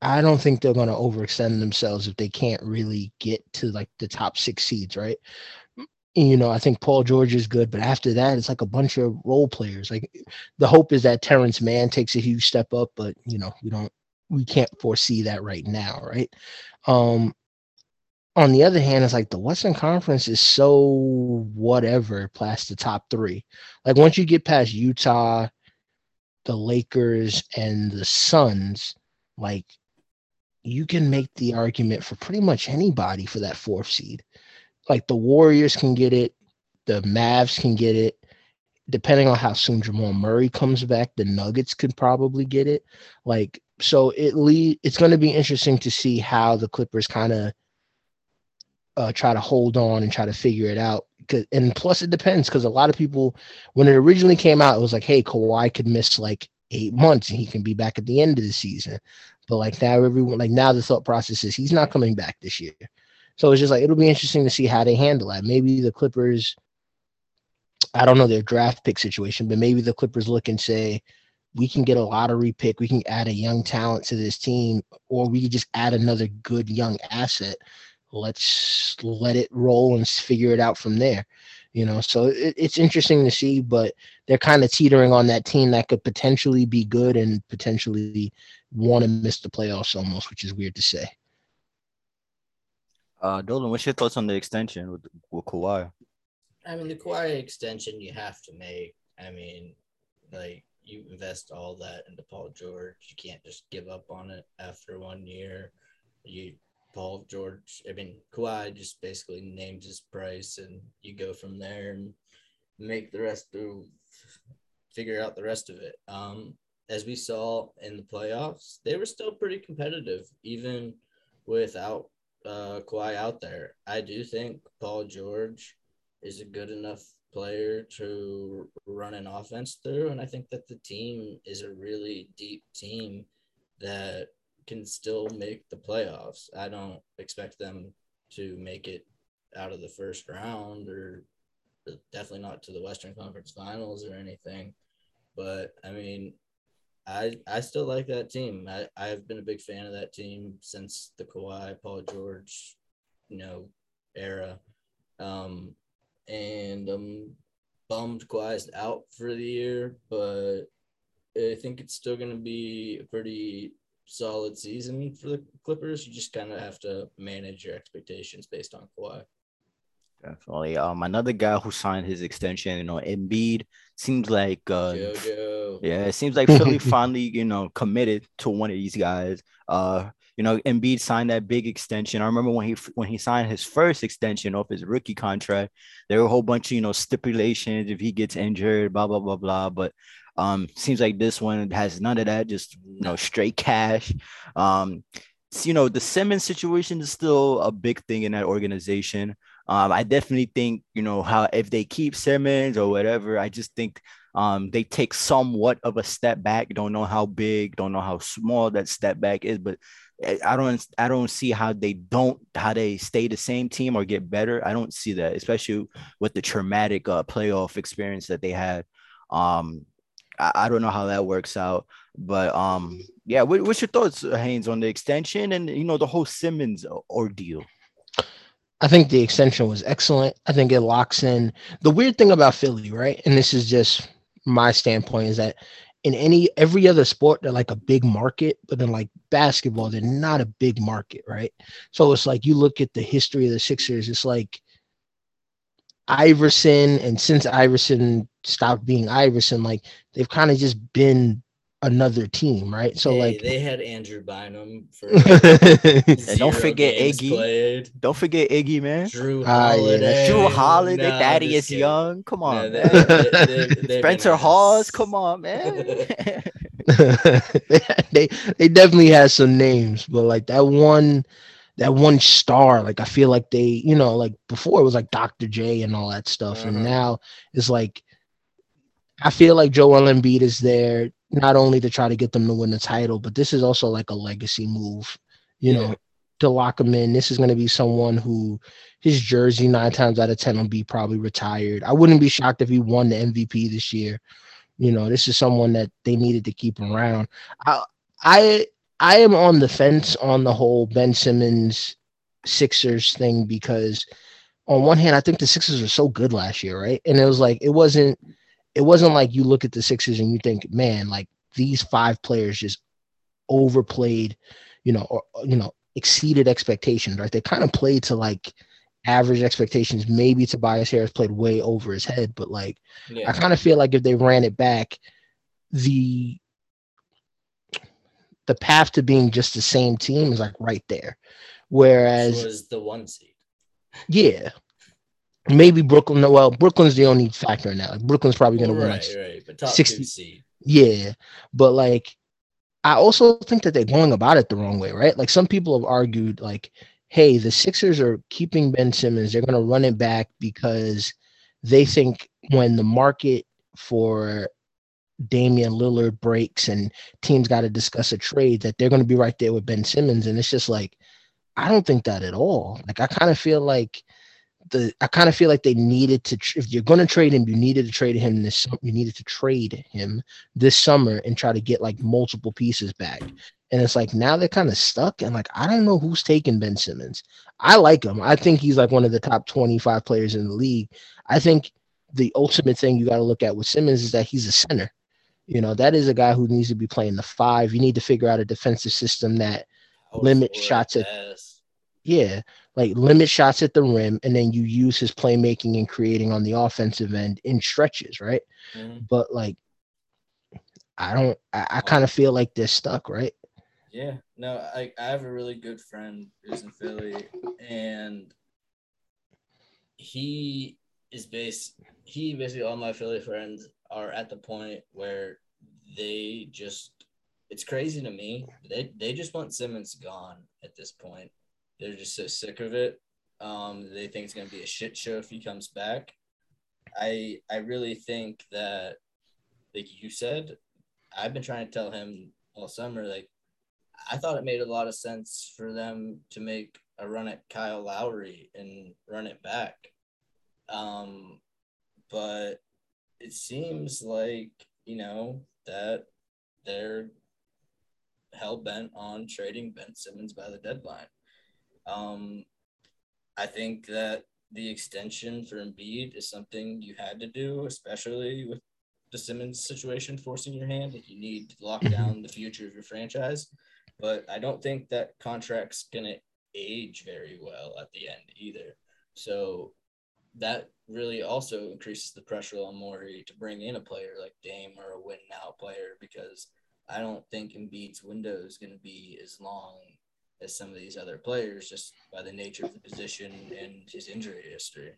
I don't think they're going to overextend themselves if they can't really get to like the top six seeds, right? You know, I think Paul George is good, but after that, it's like a bunch of role players. Like the hope is that Terance Mann takes a huge step up, but you know, we don't, we can't foresee that right now, right? Um, on the other hand, it's like the Western Conference is so whatever past the top three. Like once you get past Utah, the Lakers, and the Suns, like you can make the argument for pretty much anybody for that fourth seed. Like the Warriors can get it, the Mavs can get it. Depending on how soon Jamal Murray comes back, the Nuggets could probably get it. Like so, it le- it's going to be interesting to see how the Clippers kind of uh, try to hold on and try to figure it out. and plus it depends because a lot of people when it originally came out, it was like, hey, Kawhi could miss like eight months and he can be back at the end of the season. But like now everyone like now the thought process is he's not coming back this year. So it's just like it'll be interesting to see how they handle that. Maybe the Clippers, I don't know their draft pick situation, but maybe the Clippers look and say, we can get a lottery pick, we can add a young talent to this team, or we can just add another good young asset. Let's let it roll and figure it out from there. You know, so it, it's interesting to see, but they're kind of teetering on that team that could potentially be good and potentially want to miss the playoffs almost, which is weird to say. Uh, Nolan, what's your thoughts on the extension with, with Kawhi? I mean, the Kawhi extension you have to make. I mean, like you invest all that into Paul George. You can't just give up on it after one year. You Paul George, I mean Kawhi just basically names his price and you go from there and make the rest of figure out the rest of it. Um, as we saw in the playoffs, they were still pretty competitive, even without uh, Kawhi out there. I do think Paul George is a good enough player to run an offense through, and I think that the team is a really deep team that can still make the playoffs. I don't expect them to make it out of the first round or definitely not to the Western Conference Finals or anything. But I mean, I I still like that team. I, I've been a big fan of that team since the Kawhi, Paul George, you know, era. Um, and I'm bummed Kawhi's out for the year, but I think it's still going to be a pretty solid season for the Clippers. You just kind of have to manage your expectations based on Kawhi. Definitely. Um, another guy who signed his extension, you know, Embiid seems like uh, yeah, it seems like Philly finally, you know, committed to one of these guys. Uh, you know, Embiid signed that big extension. I remember when he when he signed his first extension of his rookie contract, there were a whole bunch of you know stipulations if he gets injured, blah blah blah blah. But um, seems like this one has none of that, just you know, straight cash. Um, you know, the Simmons situation is still a big thing in that organization. Um, I definitely think, you know, how if they keep Simmons or whatever, I just think um, they take somewhat of a step back. Don't know how big, don't know how small that step back is, but eh, I don't I don't see how they don't how they stay the same team or get better. I don't see that, especially with the traumatic uh, playoff experience that they had. Um, I, I don't know how that works out. But um, yeah, what, what's your thoughts, Haynes, on the extension and you know the whole Simmons ordeal? I think the extension was excellent. I think it locks in the weird thing about Philly, right? And this is just my standpoint is that in any every other sport they're like a big market, but in like basketball they're not a big market, right? So it's like you look at the history of the Sixers, it's like Iverson, and since Iverson stopped being Iverson, like they've kind of just been another team, right? So hey, like they had Andrew Bynum for don't forget Iggy. Played. Don't forget Iggy, man. Jrue Holiday. Uh, yeah, Jrue Holiday, nah, Thaddeus Young. Come on, man. They, they, Spencer Hawes. Come on, man. they they definitely had some names, but like that one that one star. Like I feel like they, you know, like before it was like Dr. J and all that stuff, uh-huh. and now it's like I feel like Joel Embiid is there not only to try to get them to win the title, but this is also like a legacy move, you yeah. know, to lock him in. This is going to be someone who his jersey nine times out of ten will be probably retired. I wouldn't be shocked if he won the MVP this year. You know, this is someone that they needed to keep around. I I I am on the fence on the whole Ben Simmons Sixers thing because on one hand, I think the Sixers were so good last year, right? And it was like it wasn't it wasn't like you look at the Sixers and you think, man, like these five players just overplayed, you know, or you know, exceeded expectations, right? They kind of played to like average expectations. Maybe Tobias Harris played way over his head, but like yeah. I kind of feel like if they ran it back, the the path to being just the same team is like right there. Whereas Which was the one seed. Yeah. Maybe Brooklyn. Well, Brooklyn's the only factor now. Brooklyn's probably going to win. Right, right. But top 60, seed. Yeah. But like, I also think that they're going about it the wrong way, right? Like some people have argued, like, hey, the Sixers are keeping Ben Simmons. They're going to run it back because they think when the market for Damian Lillard breaks and teams got to discuss a trade that they're going to be right there with Ben Simmons. And it's just like, I don't think that at all. Like, I kind of feel like the, I kind of feel like they needed to, if you're going to trade him, you needed to trade him this, you needed to trade him this summer and try to get like multiple pieces back. And it's like now they're kind of stuck. And like, I don't know who's taking Ben Simmons. I like him. I think he's like one of the top 25 players in the league. I think the ultimate thing you got to look at with Simmons is that he's a center. You know, that is a guy who needs to be playing the five. You need to figure out a defensive system that limits shots at yeah, like limit shots at the rim, and then you use his playmaking and creating on the offensive end in stretches, right? Mm-hmm. But like, I don't. I, I kind of feel like they're stuck, right? Yeah, no, I, I have a really good friend who's in Philly, and he is based. He basically all my Philly friends are at the point where they just it's crazy to me. They they just want Simmons gone at this point. They're just so sick of it. Um, they think it's gonna be a shit show if he comes back. I I really think that like you said, I've been trying to tell him all summer, like I thought it made a lot of sense for them to make a run at Kyle Lowry and run it back. Um, but it seems like you know that they're hell bent on trading Ben Simmons by the deadline. Um, I think that the extension for Embiid is something you had to do, especially with the Simmons situation forcing your hand. Like you need to lock down the future of your franchise. But I don't think that contract's gonna age very well at the end either. So that really also increases the pressure on Morey to bring in a player like Dame or a win now player because I don't think Embiid's window is going to be as long as some of these other players just by the nature of the position and his injury history.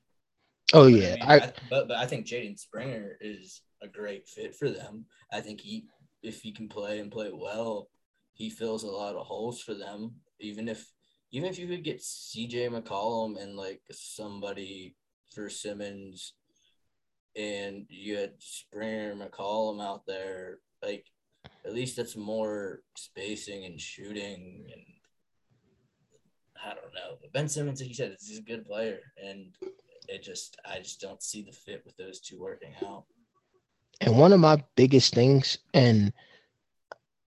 Oh but yeah, I, mean, I, I, but but I think Jaden Springer is a great fit for them. I think he, if he can play and play well, he fills a lot of holes for them. Even if even if you could get CJ McCollum and like somebody for Simmons and you had Springer McCollum out there, like at least that's more spacing and shooting and I don't know. But Ben Simmons, like you said, he's a good player and it just I just don't see the fit with those two working out. And one of my biggest things, and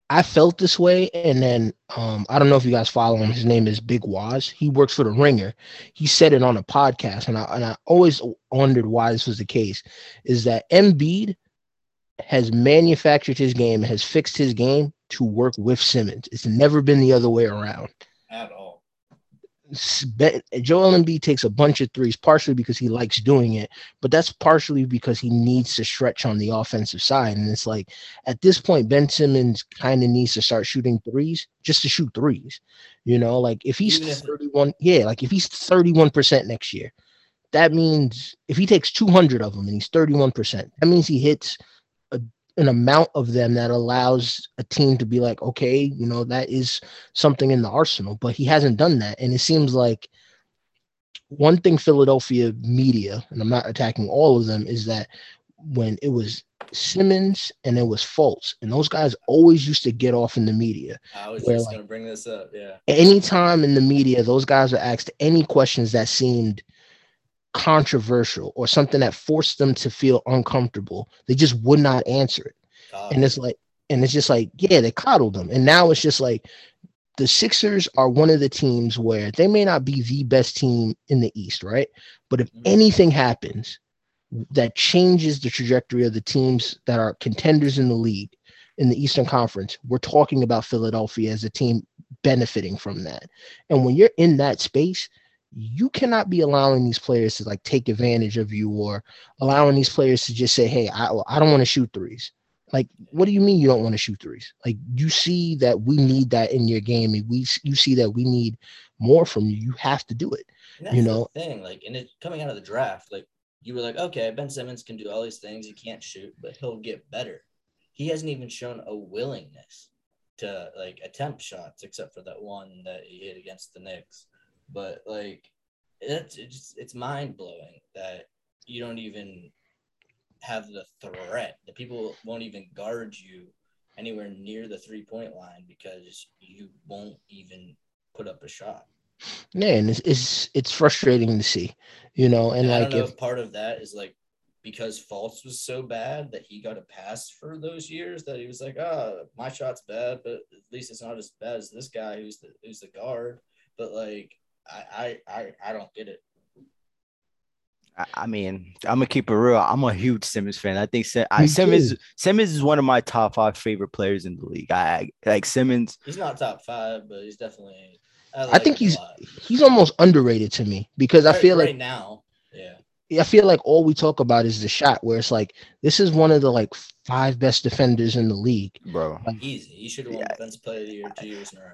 I felt this way, and then um, I don't know if you guys follow him. His name is Big Wos. He works for the Ringer. He said it on a podcast, and I and I always wondered why this was the case. Is that Embiid has manufactured his game, has fixed his game to work with Simmons. It's never been the other way around at all. Joel Embiid takes a bunch of threes, partially because he likes doing it, but that's partially because he needs to stretch on the offensive side. And it's like at this point, Ben Simmons kind of needs to start shooting threes just to shoot threes. You know, like if he's if 31, yeah, like if he's 31% next year, that means if he takes 200 of them and he's 31%, that means he hits an amount of them that allows a team to be like, okay, you know, that is something in the arsenal. But he hasn't done that. And it seems like one thing Philadelphia media, and I'm not attacking all of them, is that when it was Simmons and it was Fultz, and those guys always used to get off in the media. I was just like, gonna bring this up. Yeah. Anytime in the media, those guys were asked any questions that seemed controversial or something that forced them to feel uncomfortable, they just would not answer it. And it's like, and it's just like, yeah, they coddled them. And now it's just like the Sixers are one of the teams where they may not be the best team in the East, right? But if mm-hmm. anything happens that changes the trajectory of the teams that are contenders in the league in the Eastern Conference, we're talking about Philadelphia as a team benefiting from that. And when you're in that space, you cannot be allowing these players to like take advantage of you or allowing these players to just say, Hey, I, I don't want to shoot threes. Like, what do you mean you don't want to shoot threes? Like, you see that we need that in your game, and we you see that we need more from you. You have to do it. you know, thing like, and it coming out of the draft, like you were like, okay, Ben Simmons can do all these things. He can't shoot, but he'll get better. He hasn't even shown a willingness to like attempt shots, except for that one that he hit against the Knicks. But like it's it's, it's mind blowing that you don't even have the threat. The people won't even guard you anywhere near the three point line because you won't even put up a shot. Yeah, and it's it's, it's frustrating to see, you know. And, And I like know if if part of that is like because Fultz was so bad that he got a pass for those years that he was like, ah, my shot's bad, but at least it's not as bad as this guy who's the who's the guard. But like I I I, I don't get it. I, I mean, I'm gonna keep it real. I'm a huge Simmons fan. I think Sim- I, Simmons. Simmons is one of my top five favorite players in the league. I like Simmons. He's not top five, but he's definitely I, I think he's he's almost underrated to me because I feel right like now, yeah. I feel like all we talk about is the shot, where it's like this is one of the like five best defenders in the league. Bro, Easy. He should have won Yeah. defense player of the year two years in a row.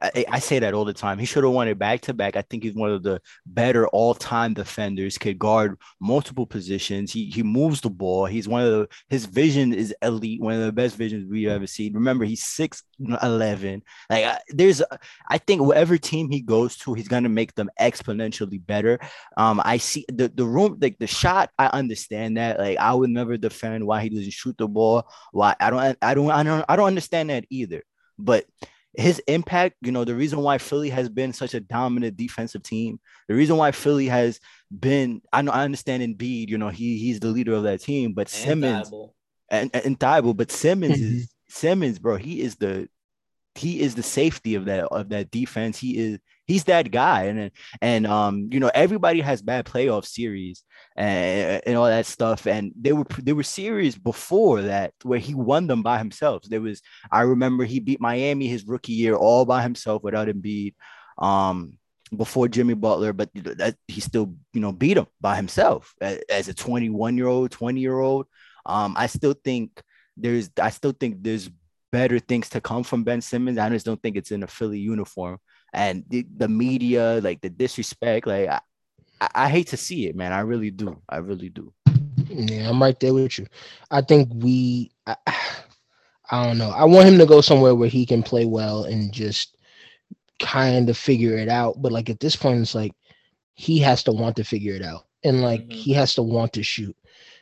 I, I say that all the time. He should have won it back to back. I think he's one of the better all time defenders. Could guard multiple positions. He he moves the ball. He's one of the his vision is elite. One of the best visions we've ever seen. Remember, he's six eleven. Like I- there's, I think whatever team he goes to, he's gonna make them exponentially better. Um, I see the the room like the shot. I understand that. Like I would never defend why he doesn't shoot the ball. Why I don't I don't I don't I don't understand that either. But his impact, you know, the reason why Philly has been such a dominant defensive team, the reason why Philly has been, I know I understand Embiid, you know, he he's the leader of that team, but And Simmons Thybulle. and, and Thybulle, but Simmons is mm-hmm. Simmons, bro. He is the he is the safety of that of that defense. He is he's that guy, and and um you know everybody has bad playoff series and, and all that stuff, and they were there were series before that where he won them by himself. There was I remember he beat Miami his rookie year all by himself without Embiid. Um, before Jimmy Butler, but that he still, you know, beat him by himself as, a 21 year old, 20 year old. Um, I still think there's, I still think there's better things to come from Ben Simmons. I just don't think it's in a Philly uniform and the, the media, like the disrespect, like I, I, I hate to see it, man. I really do. I really do. Yeah, I'm right there with you. I think we, I, I don't know. I want him to go somewhere where he can play well and just kind of figure it out. But like at this point, it's like he has to want to figure it out, and like Mhm. he has to want to shoot.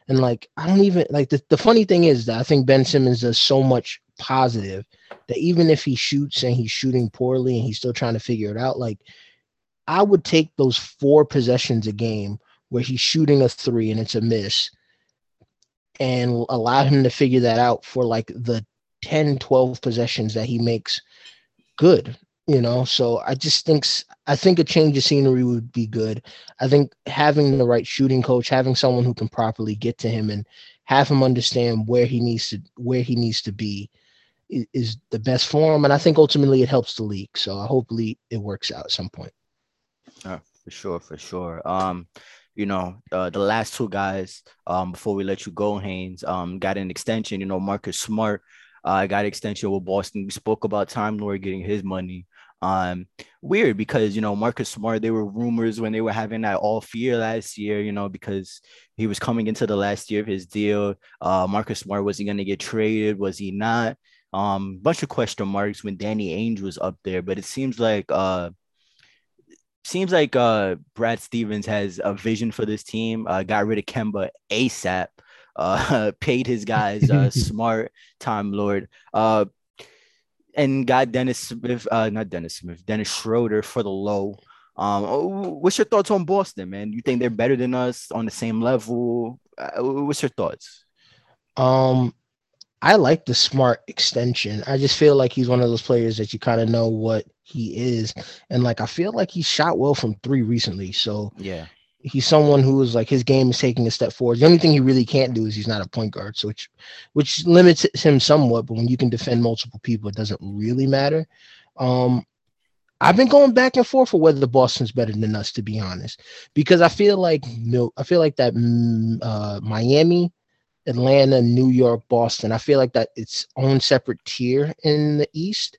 And like I don't even like the, the funny thing is that I think Ben Simmons does so much positive that even if he shoots and he's shooting poorly and he's still trying to figure it out, like I would take those four possessions a game where he's shooting a three and it's a miss and allow him to figure that out for like the 10 12 possessions that he makes good you know? So i just think I think a change of scenery would be good. I think having the right shooting coach having someone who can properly get to him and have him understand where he needs to where he needs to be is the best form, and i think ultimately it helps the league so hopefully it works out at some point For sure, for sure. Um, you know, uh, the last two guys, um, before we let you go, Haynes, um, got an extension. You know, Marcus Smart, uh, got extension with Boston. We spoke about Time Lord getting his money. Um, weird because you know Marcus Smart. There were rumors when they were having that off year last year. You know, because he was coming into the last year of his deal. Uh, Marcus Smart was he going to get traded? Was he not? Um, bunch of question marks when Danny Ainge was up there, but it seems like uh seems like uh Brad Stevens has a vision for this team. Uh, got rid of Kemba ASAP. Uh, paid his guys uh, smart time lord. Uh, and got Dennis Smith. Uh, not Dennis Smith. Dennis Schroeder for the low. Um, oh, what's your thoughts on Boston, man? You think they're better than us on the same level? Uh, what's your thoughts? Um, I like the smart extension. I just feel like he's one of those players that you kind of know what he is, and like I feel like he shot well from three recently. So Yeah, he's someone who is like his game is taking a step forward. The only thing he really can't do is he's not a point guard, so which which limits him somewhat. But when you can defend multiple people, it doesn't really matter. Um, I've been going back and forth for whether Boston's better than us, to be honest, because I feel like I feel like that mm, uh, Miami, Atlanta, New York, Boston. I feel like that its own separate tier in the East,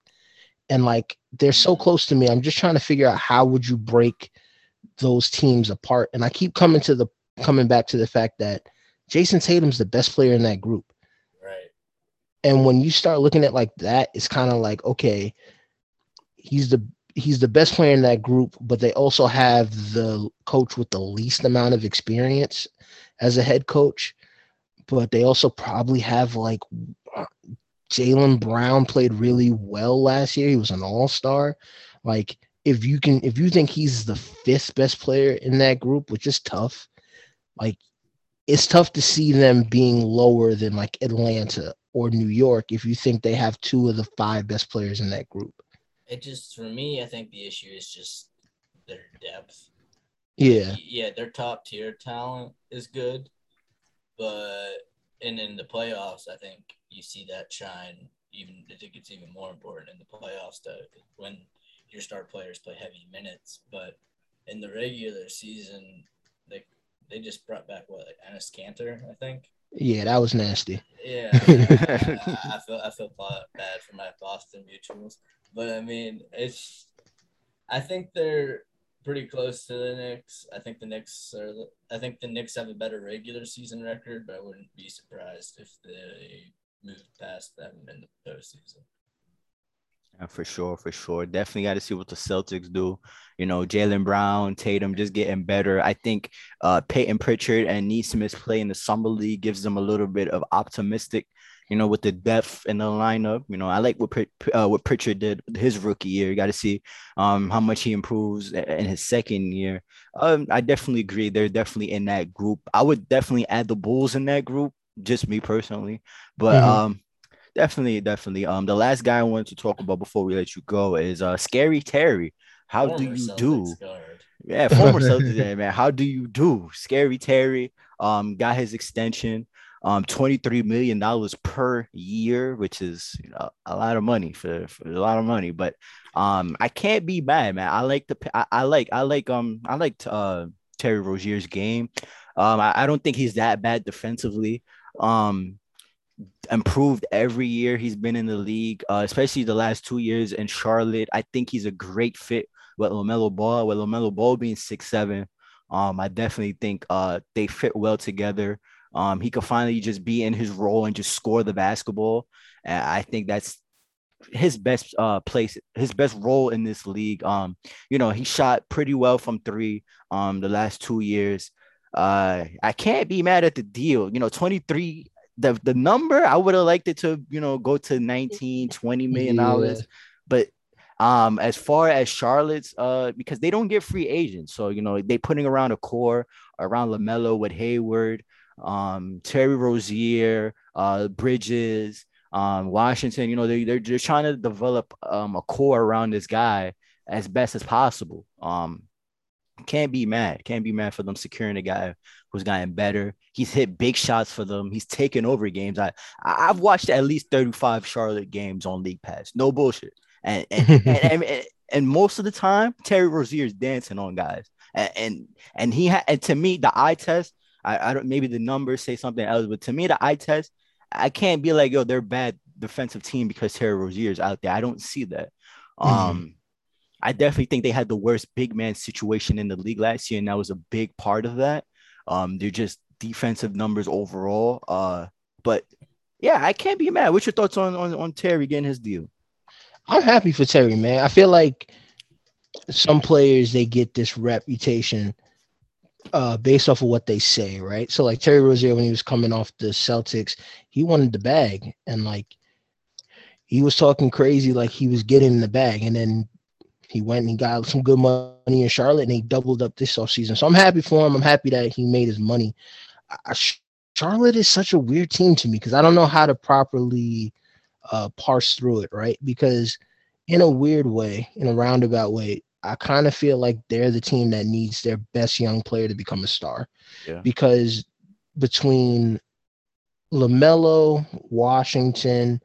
and like they're so close to me. I'm just trying to figure out how would you break those teams apart. And I keep coming to the coming back to the fact that Jayson Tatum's the best player in that group. Right. And when you start looking at like that, it's kind of like, okay, he's the he's the best player in that group, but they also have the coach with the least amount of experience as a head coach. But they also probably have like Jaylen Brown played really well last year. He was an all star. Like if you can, if you think he's the fifth best player in that group, which is tough, like it's tough to see them being lower than like Atlanta or New York if you think they have two of the five best players in that group. It just for me, I think the issue is just their depth. Yeah. Yeah, their top tier talent is good, but and in the playoffs, I think you see that shine. Even I think it's even more important in the playoffs to when your star players play heavy minutes. But in the regular season, like they just brought back what like Enes Kanter, I think. Yeah, that was nasty. Yeah, I, I, feel I feel bad for my Boston Mutuals, but I mean it's. I think they're pretty close to the Knicks. I think the Knicks are. I think the Knicks have a better regular season record, but I wouldn't be surprised if they moved past them in the postseason. Yeah, for sure, for sure. Definitely got to see what the Celtics do. You know, Jaylen Brown, Tatum just getting better. I think uh, Payton Pritchard and Nesmith's play in the summer league gives them a little bit of optimistic. You know, with the depth in the lineup. You know, I like what uh, what Pritchard did his rookie year. You got to see um, how much he improves in his second year. Um, I definitely agree. They're definitely in that group. I would definitely add the Bulls in that group. Just me personally, but mm-hmm. um, definitely, definitely. Um, the last guy I wanted to talk about before we let you go is uh Scary Terry. How former do you Celtics do? Guard. Yeah, former Celtics man. How do you do? Scary Terry um got his extension. Um, $23 million per year, which is you know, a lot of money for, for a lot of money. But um, I can't be mad, man. I like the I, I like I like um I like uh Terry Rozier's game. Um, I, I don't think he's that bad defensively. Um, improved every year he's been in the league, uh, especially the last two years in Charlotte. I think he's a great fit with LaMelo Ball. With LaMelo Ball being six seven, um, I definitely think uh, they fit well together. Um, he could finally just be in his role and just score the basketball. And I think that's his best uh place, his best role in this league. Um, you know, he shot pretty well from three um the last two years. Uh, I can't be mad at the deal. You know, 23 the the number I would have liked it to you know go to 19 20 million dollars yeah. but um as far as Charlotte's uh because they don't get free agents so you know they putting around a core around LaMelo with Hayward um Terry Rozier uh Bridges um Washington you know they they're just trying to develop um a core around this guy as best as possible um can't be mad. Can't be mad for them securing a guy who's gotten better. He's hit big shots for them. He's taken over games. I I've watched at least 35 Charlotte games on League Pass. No bullshit. And and, and, and, and, most of the time, Terry Rozier is dancing on guys. And and, and he had and to me, the eye test, I, I don't maybe the numbers say something else, but to me, the eye test, I can't be like, yo, they're bad defensive team because Terry Rozier is out there. I don't see that. Mm-hmm. Um I definitely think they had the worst big man situation in the league last year, and that was a big part of that. Um, they're just defensive numbers overall. Uh, but yeah, I can't be mad. What's your thoughts on, on on Terry getting his deal? I'm happy for Terry, man. I feel like some players they get this reputation uh based off of what they say, right? So like Terry Rozier when he was coming off the Celtics, he wanted the bag and like he was talking crazy like he was getting the bag and then he went and he got some good money in Charlotte and he doubled up this offseason. So I'm happy for him. I'm happy that he made his money. I, Charlotte is such a weird team to me because I don't know how to properly uh, parse through it, right? Because in a weird way, in a roundabout way, I kind of feel like they're the team that needs their best young player to become a star. Yeah. Because between LaMelo, Washington,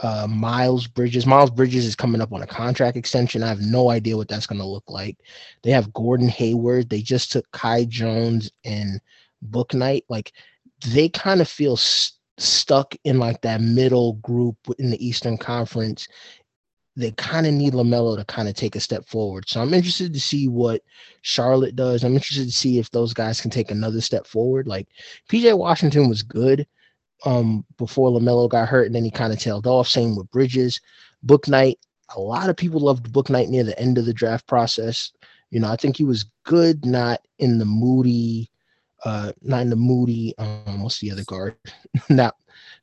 uh, Miles Bridges. Miles Bridges is coming up on a contract extension. I have no idea what that's going to look like. They have Gordon Hayward. They just took Kai Jones and Bouknight. Like they kind of feel st- stuck in like that middle group in the Eastern Conference. They kind of need LaMelo to kind of take a step forward. So I'm interested to see what Charlotte does. I'm interested to see if those guys can take another step forward. Like PJ Washington was good um before LaMelo got hurt and then he kind of tailed off. Same with Bridges. Bouknight, a lot of people loved Bouknight near the end of the draft process. You know, I think he was good, not in the moody, uh, not in the moody. Um, what's the other guard? now,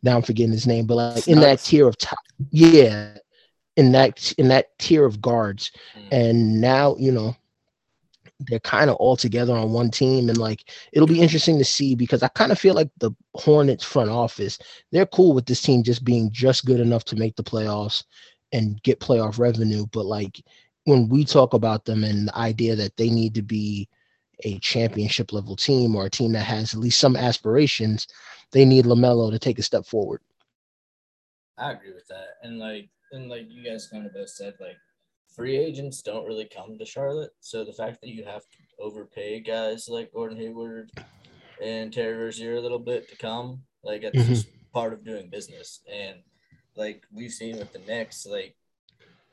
now I'm forgetting his name, but like in that tier of top, yeah, in that in that tier of guards. Mm. And now, you know, they're kind of all together on one team and like it'll be interesting to see because I kind of feel like the Hornets front office they're cool with this team just being just good enough to make the playoffs and get playoff revenue but like when we talk about them and the idea that they need to be a championship level team or a team that has at least some aspirations they need LaMelo to take a step forward I agree with that and like and like you guys kind of both said like free agents don't really come to Charlotte. So the fact that you have to overpay guys like Gordon Hayward and Terry Rozier a little bit to come, like it's mm-hmm. just part of doing business. And like we've seen with the Knicks, like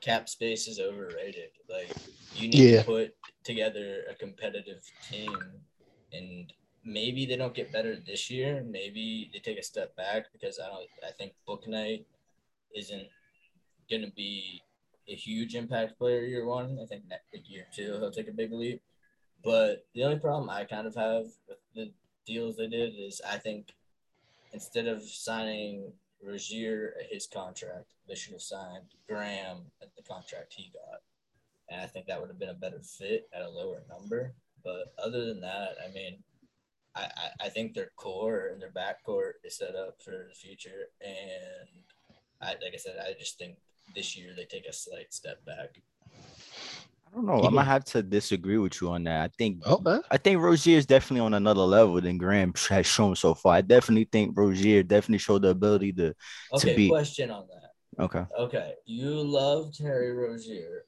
cap space is overrated. Like you need yeah. to put together a competitive team and maybe they don't get better this year. Maybe they take a step back because I don't I think Bouknight isn't gonna be a huge impact player year one. I think next year two he'll take a big leap. But the only problem I kind of have with the deals they did is I think instead of signing Rozier at his contract, they should have signed Graham at the contract he got. And I think that would have been a better fit at a lower number. But other than that, I mean, I, I, I think their core and their backcourt is set up for the future. And I, like I said, I just think this year they take a slight step back. I don't know. I might have to disagree with you on that. I think oh, okay. I think Rozier is definitely on another level than Graham has shown so far. I definitely think Rozier definitely showed the ability to okay, to be. Question on that. Okay. Okay. You love Terry Rozier,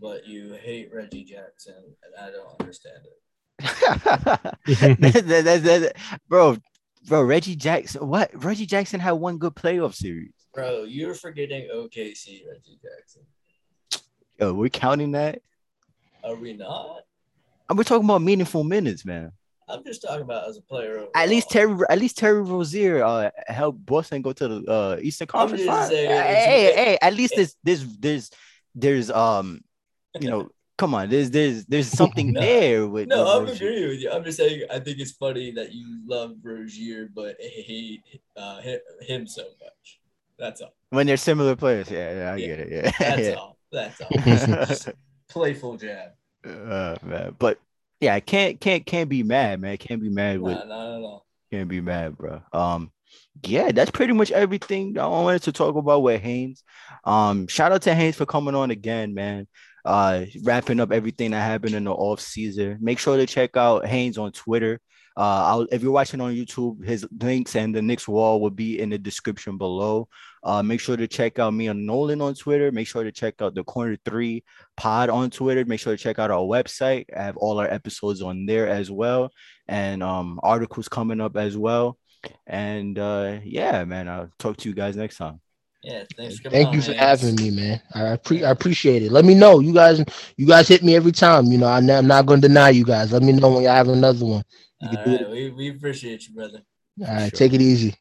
but you hate Reggie Jackson, and I don't understand it. that, that, that, bro, bro, Reggie Jackson. What? Reggie Jackson had one good playoff series. Bro, you're forgetting OKC Reggie Jackson. Yo, we're counting that. Are we not? And we're talking about meaningful minutes, man. I'm just talking about as a player. Overall. At least Terry, at least Terry Rozier uh, helped Boston go to the uh, Eastern Conference. Saying, hey, hey, hey, at least there's there's there's there's um, you know, come on, there's there's there's something no, there with. No, I'm agreeing with you. I'm just saying I think it's funny that you love Rozier but hate uh, him so much. That's all. When they're similar players, yeah, yeah I yeah. get it. Yeah, that's yeah. all. That's all. Playful jab. Uh, man. But yeah, I can't can't can't be mad, man. Can't be mad with. Nah, not at all. Can't be mad, bro. Um, yeah, that's pretty much everything I wanted to talk about with Haynes. Um, shout out to Haynes for coming on again, man. Uh, wrapping up everything that happened in the off season. Make sure to check out Haynes on Twitter. Uh, I'll, if you're watching on YouTube, his links and the Knicks wall will be in the description below. Uh, make sure to check out me and Nolan on Twitter. Make sure to check out the Corner Three Pod on Twitter. Make sure to check out our website. I have all our episodes on there as well, and um, articles coming up as well. And uh, yeah, man, I'll talk to you guys next time. Yeah, thanks. Thank on, you for having me, man. I pre- I appreciate it. Let me know. You guys, you guys hit me every time. You know, I, am not going to deny you guys. Let me know when you have another one. You All right, we, we appreciate you, brother. All right, sure. take it easy.